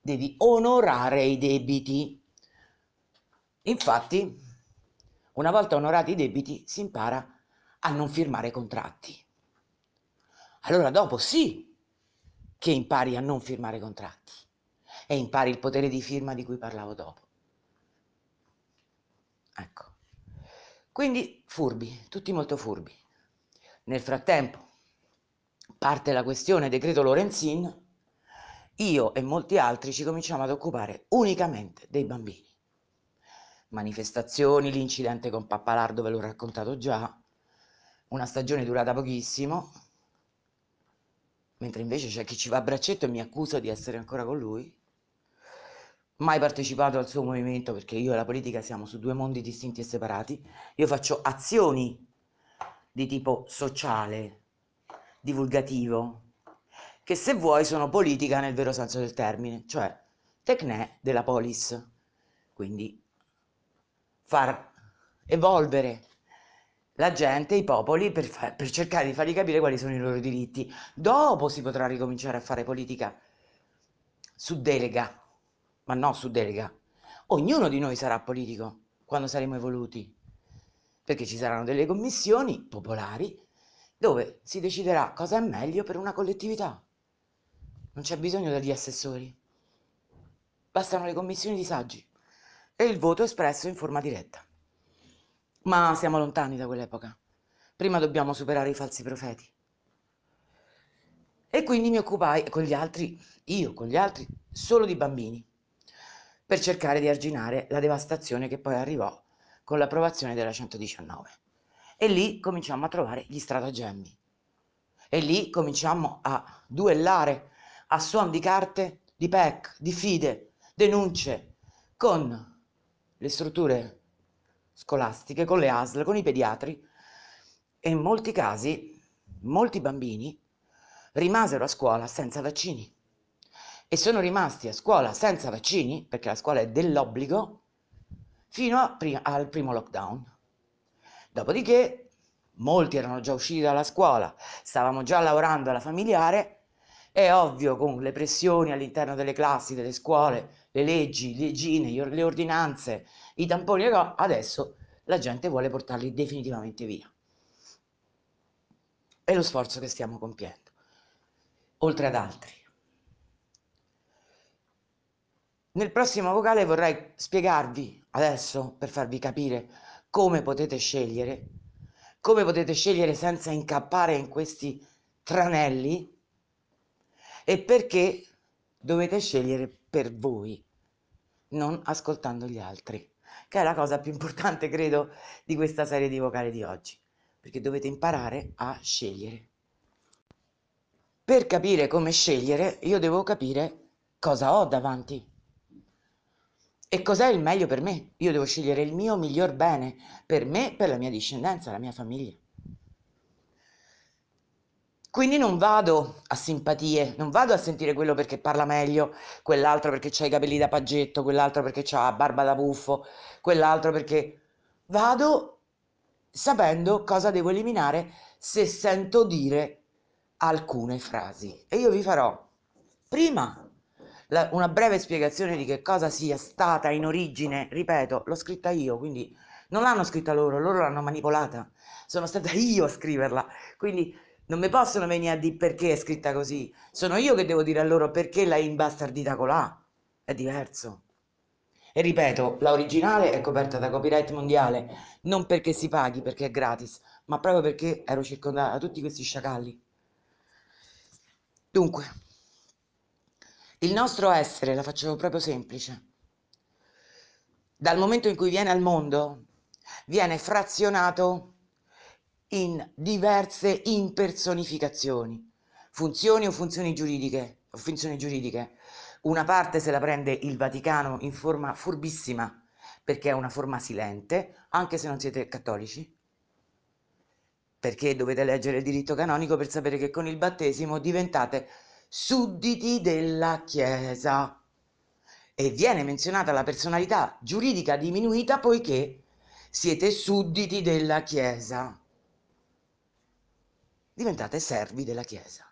devi onorare i debiti. Infatti, una volta onorati i debiti, si impara a non firmare contratti. Allora dopo sì che impari a non firmare contratti e impari il potere di firma di cui parlavo dopo. Ecco. Quindi furbi, tutti molto furbi. Nel frattempo parte la questione decreto Lorenzin, io e molti altri ci cominciamo ad occupare unicamente dei bambini. Manifestazioni, l'incidente con Pappalardo ve l'ho raccontato già, una stagione durata pochissimo, mentre invece c'è chi ci va a braccetto e mi accusa di essere ancora con lui. Mai partecipato al suo movimento perché io e la politica siamo su due mondi distinti e separati. Io faccio azioni di tipo sociale, divulgativo, che se vuoi sono politica nel vero senso del termine, cioè tecnè della polis, quindi far evolvere la gente, i popoli, per, fa- per cercare di fargli capire quali sono i loro diritti. Dopo si potrà ricominciare a fare politica su delega, ma no su delega. Ognuno di noi sarà politico quando saremo evoluti, perché ci saranno delle commissioni popolari dove si deciderà cosa è meglio per una collettività. Non c'è bisogno degli assessori, bastano le commissioni di saggi e il voto espresso in forma diretta. Ma siamo lontani da quell'epoca. Prima dobbiamo superare i falsi profeti. E quindi mi occupai con gli altri, io con gli altri, solo di bambini, per cercare di arginare la devastazione che poi arrivò con l'approvazione della 119. E lì cominciamo a trovare gli stratagemmi. E lì cominciamo a duellare a suon di carte, di PEC, di FIDE, denunce con le strutture scolastiche, con le ASL, con i pediatri e in molti casi molti bambini rimasero a scuola senza vaccini e sono rimasti a scuola senza vaccini, perché la scuola è dell'obbligo, fino pri- al primo lockdown. Dopodiché molti erano già usciti dalla scuola, stavamo già lavorando alla familiare, è ovvio con le pressioni all'interno delle classi, delle scuole, le leggi, le leggine, le ordinanze, i tamponi, adesso la gente vuole portarli definitivamente via. È lo sforzo che stiamo compiendo, oltre ad altri. Nel prossimo vocale vorrei spiegarvi adesso, per farvi capire come potete scegliere, come potete scegliere senza incappare in questi tranelli e perché dovete scegliere per voi, non ascoltando gli altri che è la cosa più importante, credo, di questa serie di vocali di oggi, perché dovete imparare a scegliere. Per capire come scegliere, io devo capire cosa ho davanti e cos'è il meglio per me. Io devo scegliere il mio miglior bene per me, per la mia discendenza, la mia famiglia. Quindi non vado a simpatie, non vado a sentire quello perché parla meglio, quell'altro perché ha i capelli da paggetto, quell'altro perché ha barba da buffo, quell'altro perché vado sapendo cosa devo eliminare se sento dire alcune frasi. E io vi farò prima la, una breve spiegazione di che cosa sia stata in origine, ripeto, l'ho scritta io, quindi non l'hanno scritta loro, loro l'hanno manipolata, sono stata io a scriverla, quindi non mi possono venire a dire perché è scritta così. Sono io che devo dire a loro perché l'hai imbastardita colà. È diverso. E ripeto, la originale è coperta da copyright mondiale, non perché si paghi, perché è gratis, ma proprio perché ero circondata da tutti questi sciacalli. Dunque, il nostro essere, la faccio proprio semplice, dal momento in cui viene al mondo, viene frazionato in diverse impersonificazioni, funzioni o funzioni giuridiche, o funzioni giuridiche. Una parte se la prende il Vaticano in forma furbissima, perché è una forma silente, anche se non siete cattolici, perché dovete leggere il diritto canonico per sapere che con il battesimo diventate sudditi della Chiesa. E viene menzionata la personalità giuridica diminuita poiché siete sudditi della Chiesa diventate servi della Chiesa.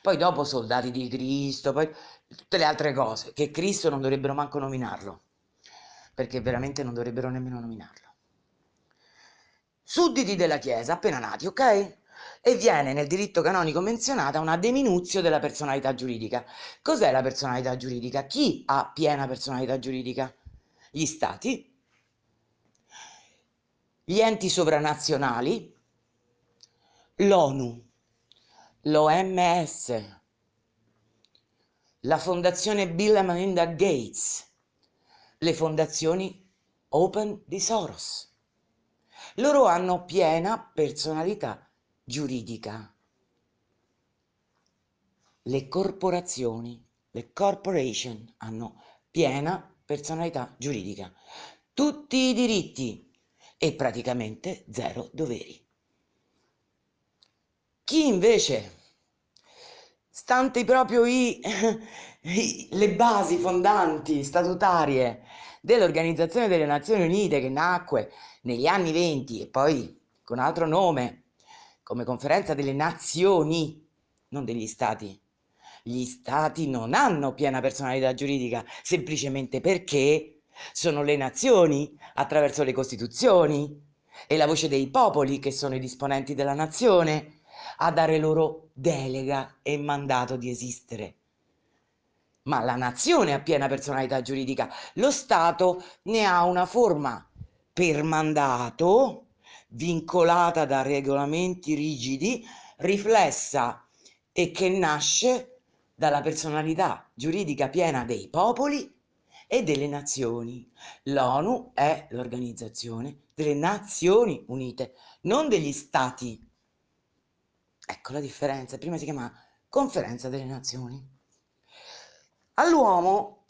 Poi dopo soldati di Cristo, poi tutte le altre cose, che Cristo non dovrebbero manco nominarlo, perché veramente non dovrebbero nemmeno nominarlo. Sudditi della Chiesa, appena nati, ok? E viene nel diritto canonico menzionata una deminuzio della personalità giuridica. Cos'è la personalità giuridica? Chi ha piena personalità giuridica? Gli stati, gli enti sovranazionali, l'ONU, l'OMS, la Fondazione Bill e Melinda Gates, le fondazioni Open di Soros. Loro hanno piena personalità giuridica. Le corporazioni, le corporation hanno piena personalità giuridica, tutti i diritti e praticamente zero doveri. Chi invece, stante proprio i, i, le basi fondanti statutarie dell'Organizzazione delle Nazioni Unite che nacque negli anni 20 e poi con altro nome come Conferenza delle Nazioni, non degli Stati. Gli Stati non hanno piena personalità giuridica semplicemente perché sono le nazioni attraverso le costituzioni e la voce dei popoli che sono i disponenti della nazione a dare loro delega e mandato di esistere. Ma la nazione ha piena personalità giuridica, lo Stato ne ha una forma per mandato, vincolata da regolamenti rigidi, riflessa e che nasce dalla personalità giuridica piena dei popoli e delle nazioni. L'ONU è l'organizzazione delle Nazioni Unite, non degli Stati. Ecco la differenza, prima si chiamava Conferenza delle Nazioni. All'uomo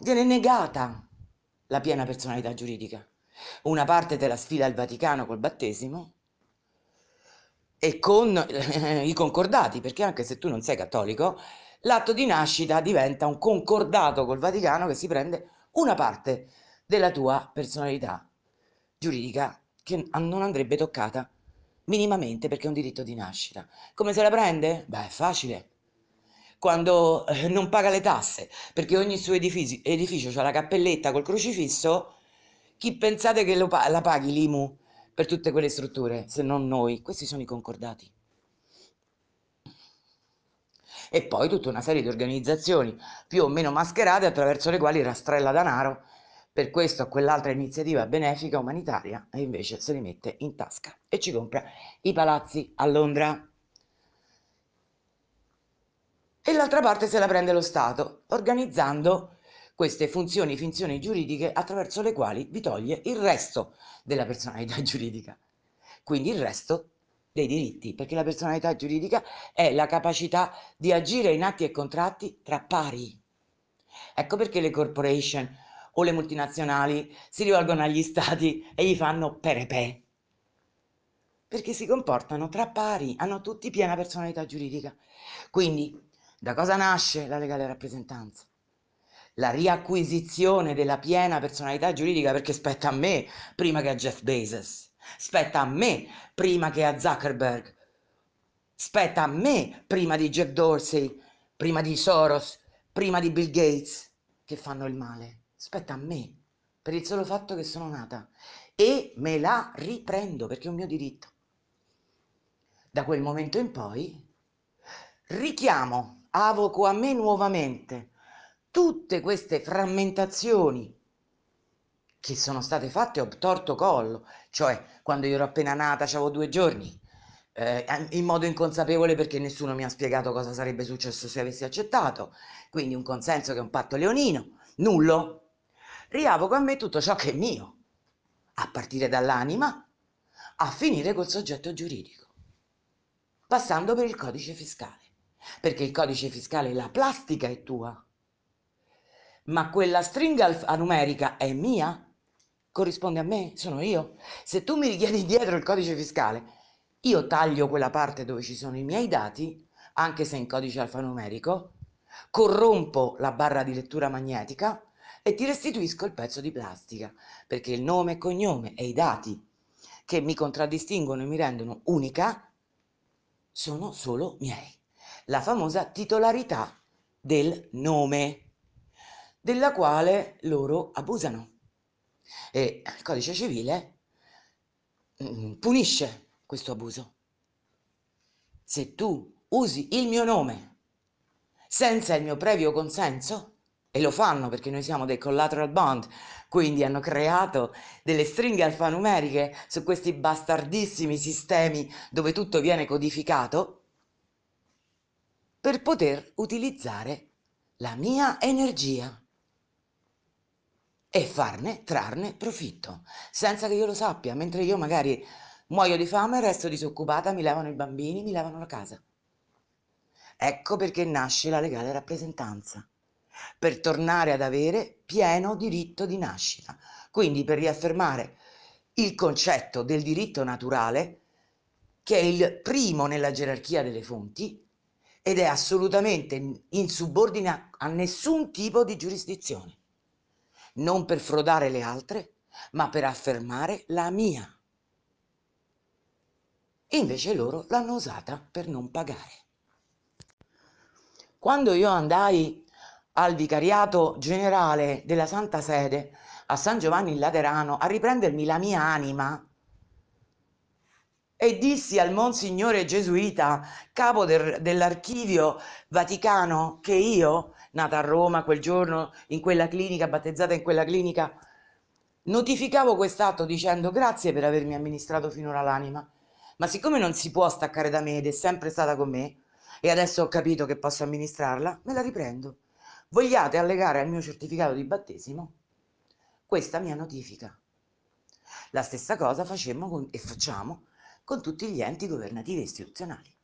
viene negata la piena personalità giuridica. Una parte te la sfila il Vaticano col battesimo e con eh, i concordati, perché anche se tu non sei cattolico, l'atto di nascita diventa un concordato col Vaticano che si prende una parte della tua personalità giuridica che non andrebbe toccata minimamente perché è un diritto di nascita. Come se la prende? Beh, è facile. Quando eh, non paga le tasse, perché ogni suo edificio, edificio ha la cappelletta col crocifisso, chi pensate che lo, la paghi l'IMU per tutte quelle strutture, se non noi? Questi sono i concordati. E poi tutta una serie di organizzazioni più o meno mascherate attraverso le quali rastrella denaro per questo o quell'altra iniziativa benefica umanitaria e invece se li mette in tasca e ci compra i palazzi a Londra. E l'altra parte se la prende lo Stato, organizzando queste funzioni, finzioni giuridiche attraverso le quali vi toglie il resto della personalità giuridica, quindi il resto dei diritti, perché la personalità giuridica è la capacità di agire in atti e contratti tra pari. Ecco perché le corporation o le multinazionali si rivolgono agli stati e gli fanno perepè. Perché si comportano tra pari, hanno tutti piena personalità giuridica. Quindi, da cosa nasce la legale rappresentanza? La riacquisizione della piena personalità giuridica perché spetta a me prima che a Jeff Bezos, spetta a me prima che a Zuckerberg, spetta a me prima di Jack Dorsey, prima di Soros, prima di Bill Gates che fanno il male spetta a me, per il solo fatto che sono nata e me la riprendo perché è un mio diritto. Da quel momento in poi richiamo, avoco a me nuovamente tutte queste frammentazioni che sono state fatte obtorto collo, cioè quando io ero appena nata, avevo due giorni, eh, in modo inconsapevole perché nessuno mi ha spiegato cosa sarebbe successo se avessi accettato, quindi un consenso che è un patto leonino, nullo, riavoco a me tutto ciò che è mio, a partire dall'anima a finire col soggetto giuridico, passando per il codice fiscale, perché il codice fiscale, la plastica è tua, ma quella stringa alfanumerica è mia, corrisponde a me, sono io. Se tu mi richiedi indietro il codice fiscale, io taglio quella parte dove ci sono i miei dati, anche se in codice alfanumerico, corrompo la barra di lettura magnetica e ti restituisco il pezzo di plastica, perché il nome e cognome e i dati che mi contraddistinguono e mi rendono unica sono solo miei. La famosa titolarità del nome, della quale loro abusano. E il codice civile mm, punisce questo abuso. Se tu usi il mio nome senza il mio previo consenso, e lo fanno perché noi siamo dei collateral bond, quindi hanno creato delle stringhe alfanumeriche su questi bastardissimi sistemi dove tutto viene codificato per poter utilizzare la mia energia e farne, trarne profitto, senza che io lo sappia, mentre io magari muoio di fame, resto disoccupata, mi levano i bambini, mi levano la casa. Ecco perché nasce la legale rappresentanza, per tornare ad avere pieno diritto di nascita, quindi per riaffermare il concetto del diritto naturale, che è il primo nella gerarchia delle fonti ed è assolutamente insubordine a nessun tipo di giurisdizione, non per frodare le altre, ma per affermare la mia. Invece loro l'hanno usata per non pagare. Quando io andai al vicariato generale della Santa Sede a San Giovanni in Laterano a riprendermi la mia anima e dissi al Monsignore Gesuita, capo del, dell'archivio vaticano, che io, nata a Roma quel giorno, in quella clinica, battezzata in quella clinica, notificavo quest'atto dicendo grazie per avermi amministrato finora l'anima, ma siccome non si può staccare da me ed è sempre stata con me, e adesso ho capito che posso amministrarla, me la riprendo. Vogliate allegare al mio certificato di battesimo questa mia notifica. La stessa cosa facemmo con, e facciamo con tutti gli enti governativi e istituzionali.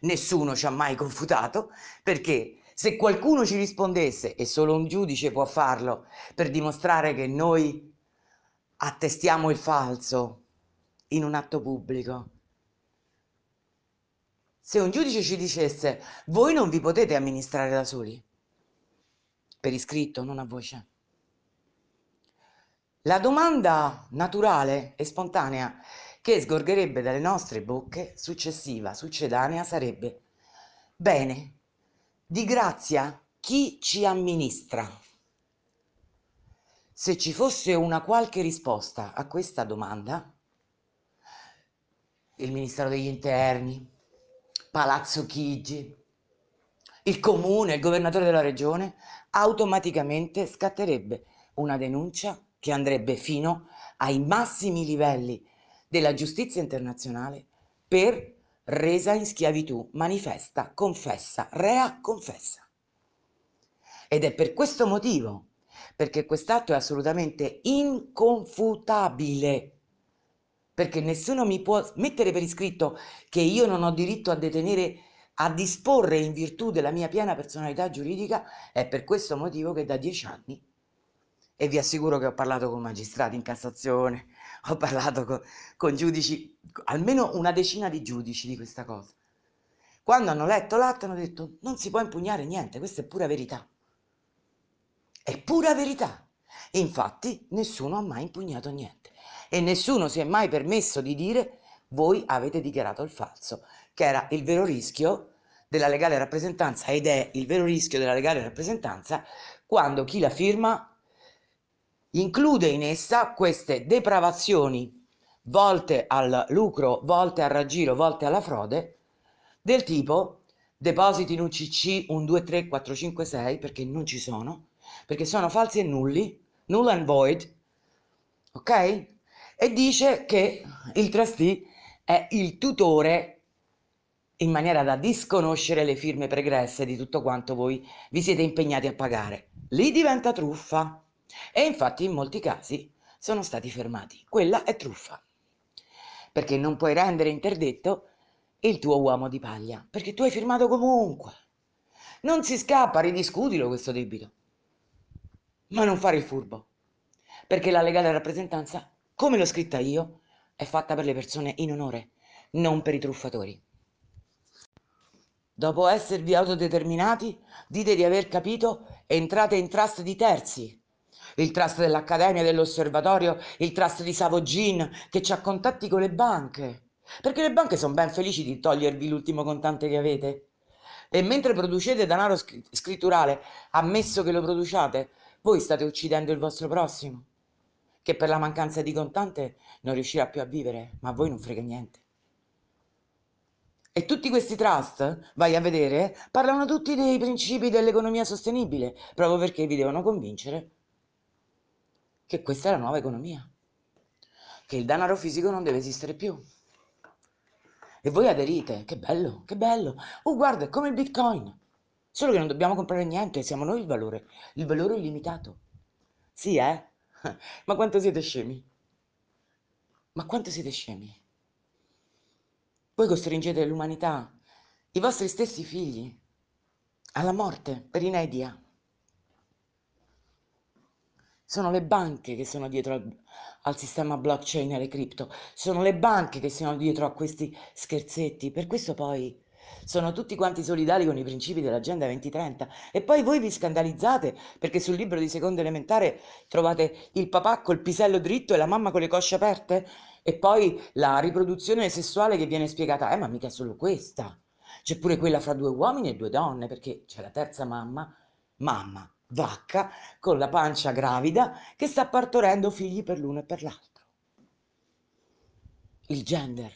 Nessuno ci ha mai confutato perché se qualcuno ci rispondesse, e solo un giudice può farlo, per dimostrare che noi attestiamo il falso in un atto pubblico, se un giudice ci dicesse voi non vi potete amministrare da soli, per iscritto, non a voce. La domanda naturale e spontanea che sgorgerebbe dalle nostre bocche successiva, succedanea, sarebbe bene, di grazia chi ci amministra? Se ci fosse una qualche risposta a questa domanda, il Ministero degli Interni, Palazzo Chigi, il comune, il governatore della regione, automaticamente scatterebbe una denuncia che andrebbe fino ai massimi livelli della giustizia internazionale per resa in schiavitù, manifesta, confessa, rea, confessa. Ed è per questo motivo, perché quest'atto è assolutamente inconfutabile, perché nessuno mi può mettere per iscritto che io non ho diritto a detenere, a disporre in virtù della mia piena personalità giuridica, è per questo motivo che da dieci anni, e vi assicuro che ho parlato con magistrati in Cassazione, ho parlato con, con giudici, almeno una decina di giudici di questa cosa. Quando hanno letto l'atto hanno detto non si può impugnare niente, questa è pura verità. È pura verità. E infatti nessuno ha mai impugnato niente e nessuno si è mai permesso di dire voi avete dichiarato il falso, che era il vero rischio della legale rappresentanza ed è il vero rischio della legale rappresentanza quando chi la firma include in essa queste depravazioni volte al lucro, volte al raggiro, volte alla frode, del tipo depositi in un CC un 2, 3, 4, 5, 6 perché non ci sono, perché sono falsi e nulli, null and void, ok? e dice che il trustee è il tutore in maniera da disconoscere le firme pregresse di tutto quanto voi vi siete impegnati a pagare. Lì diventa truffa e infatti in molti casi sono stati fermati. Quella è truffa perché non puoi rendere interdetto il tuo uomo di paglia perché tu hai firmato comunque. Non si scappa, ridiscutilo questo debito, ma non fare il furbo perché la legale rappresentanza come l'ho scritta io, è fatta per le persone in onore, non per i truffatori. Dopo esservi autodeterminati, dite di aver capito, entrate in trust di terzi. Il trust dell'Accademia, dell'Osservatorio, il trust di Savogin, che ha contatti con le banche. Perché le banche sono ben felici di togliervi l'ultimo contante che avete. E mentre producete denaro scritturale, ammesso che lo produciate, voi state uccidendo il vostro prossimo che per la mancanza di contante non riuscirà più a vivere, ma a voi non frega niente. E tutti questi trust, vai a vedere, parlano tutti dei principi dell'economia sostenibile, proprio perché vi devono convincere che questa è la nuova economia, che il denaro fisico non deve esistere più. E voi aderite, che bello, che bello. Oh, guarda, è come il Bitcoin, solo che non dobbiamo comprare niente, siamo noi il valore, il valore illimitato. Sì, eh? Ma quanto siete scemi? Ma quanto siete scemi? Voi costringete l'umanità, i vostri stessi figli, alla morte per inedia. Sono le banche che sono dietro al, al, sistema blockchain e alle cripto, sono le banche che sono dietro a questi scherzetti, per questo poi sono tutti quanti solidali con i principi dell'Agenda 2030 e poi voi vi scandalizzate perché sul libro di seconda elementare trovate il papà col pisello dritto e la mamma con le cosce aperte? E poi la riproduzione sessuale che viene spiegata, eh ma mica solo questa, c'è pure quella fra due uomini e due donne, perché c'è la terza mamma, mamma, vacca, con la pancia gravida, che sta partorendo figli per l'uno e per l'altro. Il gender,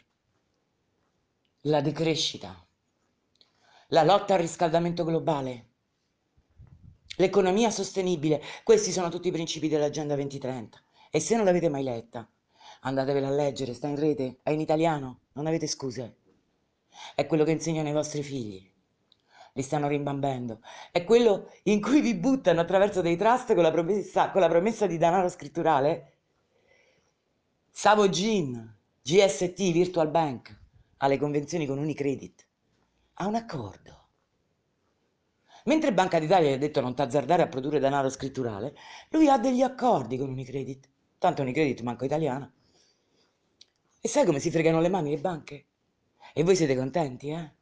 la decrescita, la lotta al riscaldamento globale, l'economia sostenibile, questi sono tutti i principi dell'Agenda 2030. E se non l'avete mai letta, Andatevela a leggere, sta in rete, è in italiano, non avete scuse. È quello che insegnano i vostri figli. Li stanno rimbambendo. È quello in cui vi buttano attraverso dei trust con la promessa, con la promessa di denaro scritturale. Savo Gin, GST, Virtual Bank, ha le convenzioni con Unicredit. Ha un accordo. Mentre Banca d'Italia gli ha detto non t'azzardare a produrre denaro scritturale, lui ha degli accordi con Unicredit. Tanto Unicredit manco italiano. E sai come si fregano le mani le banche? E voi siete contenti, eh?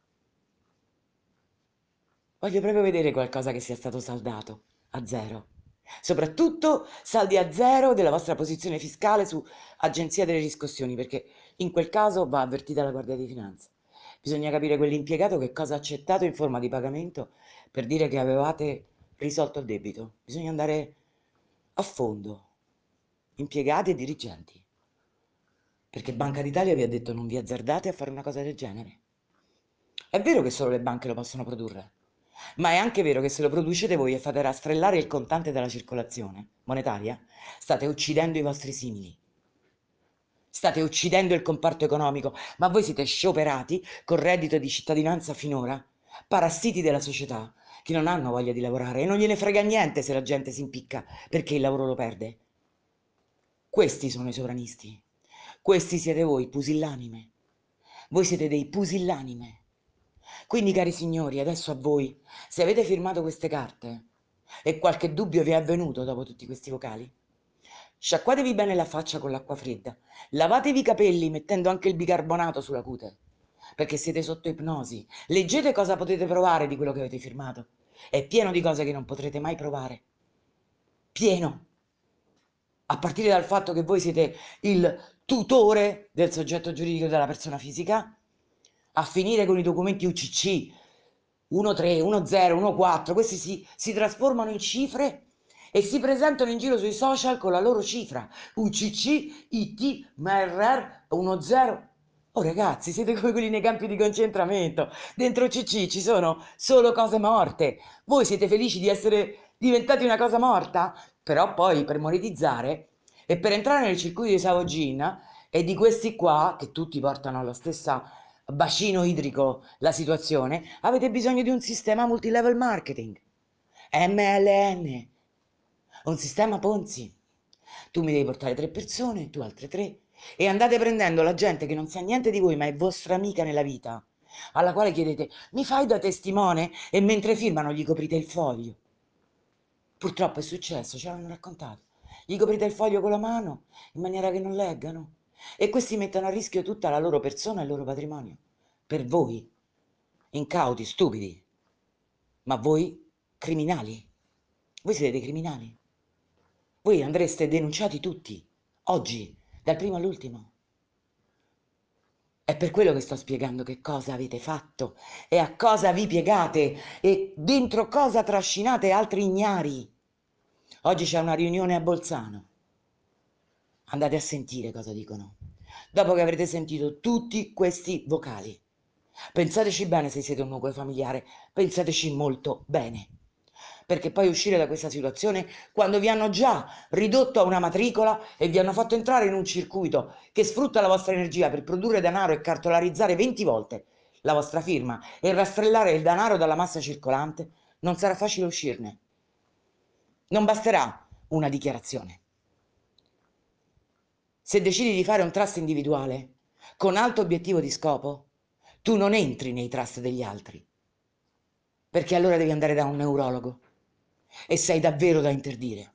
Voglio proprio vedere qualcosa che sia stato saldato a zero. Soprattutto saldi a zero della vostra posizione fiscale su agenzia delle riscossioni, perché in quel caso va avvertita la Guardia di Finanza. Bisogna capire quell'impiegato che cosa ha accettato in forma di pagamento per dire che avevate risolto il debito. Bisogna andare a fondo, impiegati e dirigenti. Perché Banca d'Italia vi ha detto non vi azzardate a fare una cosa del genere. È vero che solo le banche lo possono produrre, ma è anche vero che se lo producete voi e fate rastrellare il contante dalla circolazione monetaria, state uccidendo i vostri simili. State uccidendo il comparto economico, ma voi siete scioperati col reddito di cittadinanza finora, parassiti della società, che non hanno voglia di lavorare e non gliene frega niente se la gente si impicca perché il lavoro lo perde. Questi sono i sovranisti. Questi siete voi, pusillanime. Voi siete dei pusillanime. Quindi, cari signori, adesso a voi, se avete firmato queste carte e qualche dubbio vi è avvenuto dopo tutti questi vocali, sciacquatevi bene la faccia con l'acqua fredda, lavatevi i capelli mettendo anche il bicarbonato sulla cute, perché siete sotto ipnosi. Leggete cosa potete provare di quello che avete firmato. È pieno di cose che non potrete mai provare. Pieno. A partire dal fatto che voi siete il tutore del soggetto giuridico della persona fisica, a finire con i documenti UCC 1.3, 1.0, 1.4, questi si, si trasformano in cifre e si presentano in giro sui social con la loro cifra UCC, IT, MRR 1.0. Oh ragazzi, siete come quelli nei campi di concentramento. Dentro UCC ci sono solo cose morte. Voi siete felici di essere diventati una cosa morta? Però poi per monetizzare e per entrare nel circuito di Savogin e di questi qua, che tutti portano allo stesso bacino idrico la situazione, avete bisogno di un sistema multilevel marketing, MLN, un sistema Ponzi. Tu mi devi portare tre persone, tu altre tre, e andate prendendo la gente che non sa niente di voi, ma è vostra amica nella vita, alla quale chiedete, mi fai da testimone? E mentre firmano gli coprite il foglio. Purtroppo è successo, ce l'hanno raccontato gli coprite il foglio con la mano in maniera che non leggano e questi mettono a rischio tutta la loro persona e il loro patrimonio. Per voi, incauti, stupidi, ma voi criminali. Voi siete dei criminali. Voi andreste denunciati tutti, oggi, dal primo all'ultimo. È per quello che sto spiegando che cosa avete fatto e a cosa vi piegate e dentro cosa trascinate altri ignari. Oggi c'è una riunione a Bolzano. Andate a sentire cosa dicono. Dopo che avrete sentito tutti questi vocali, Pensateci bene se siete un nucleo familiare, pensateci molto bene. Perché poi uscire da questa situazione quando vi hanno già ridotto a una matricola e vi hanno fatto entrare in un circuito che sfrutta la vostra energia per produrre denaro e cartolarizzare 20 volte la vostra firma e rastrellare il denaro dalla massa circolante, non sarà facile uscirne. Non basterà una dichiarazione. Se decidi di fare un trust individuale con alto obiettivo di scopo, tu non entri nei trust degli altri, perché allora devi andare da un neurologo e sei davvero da interdire.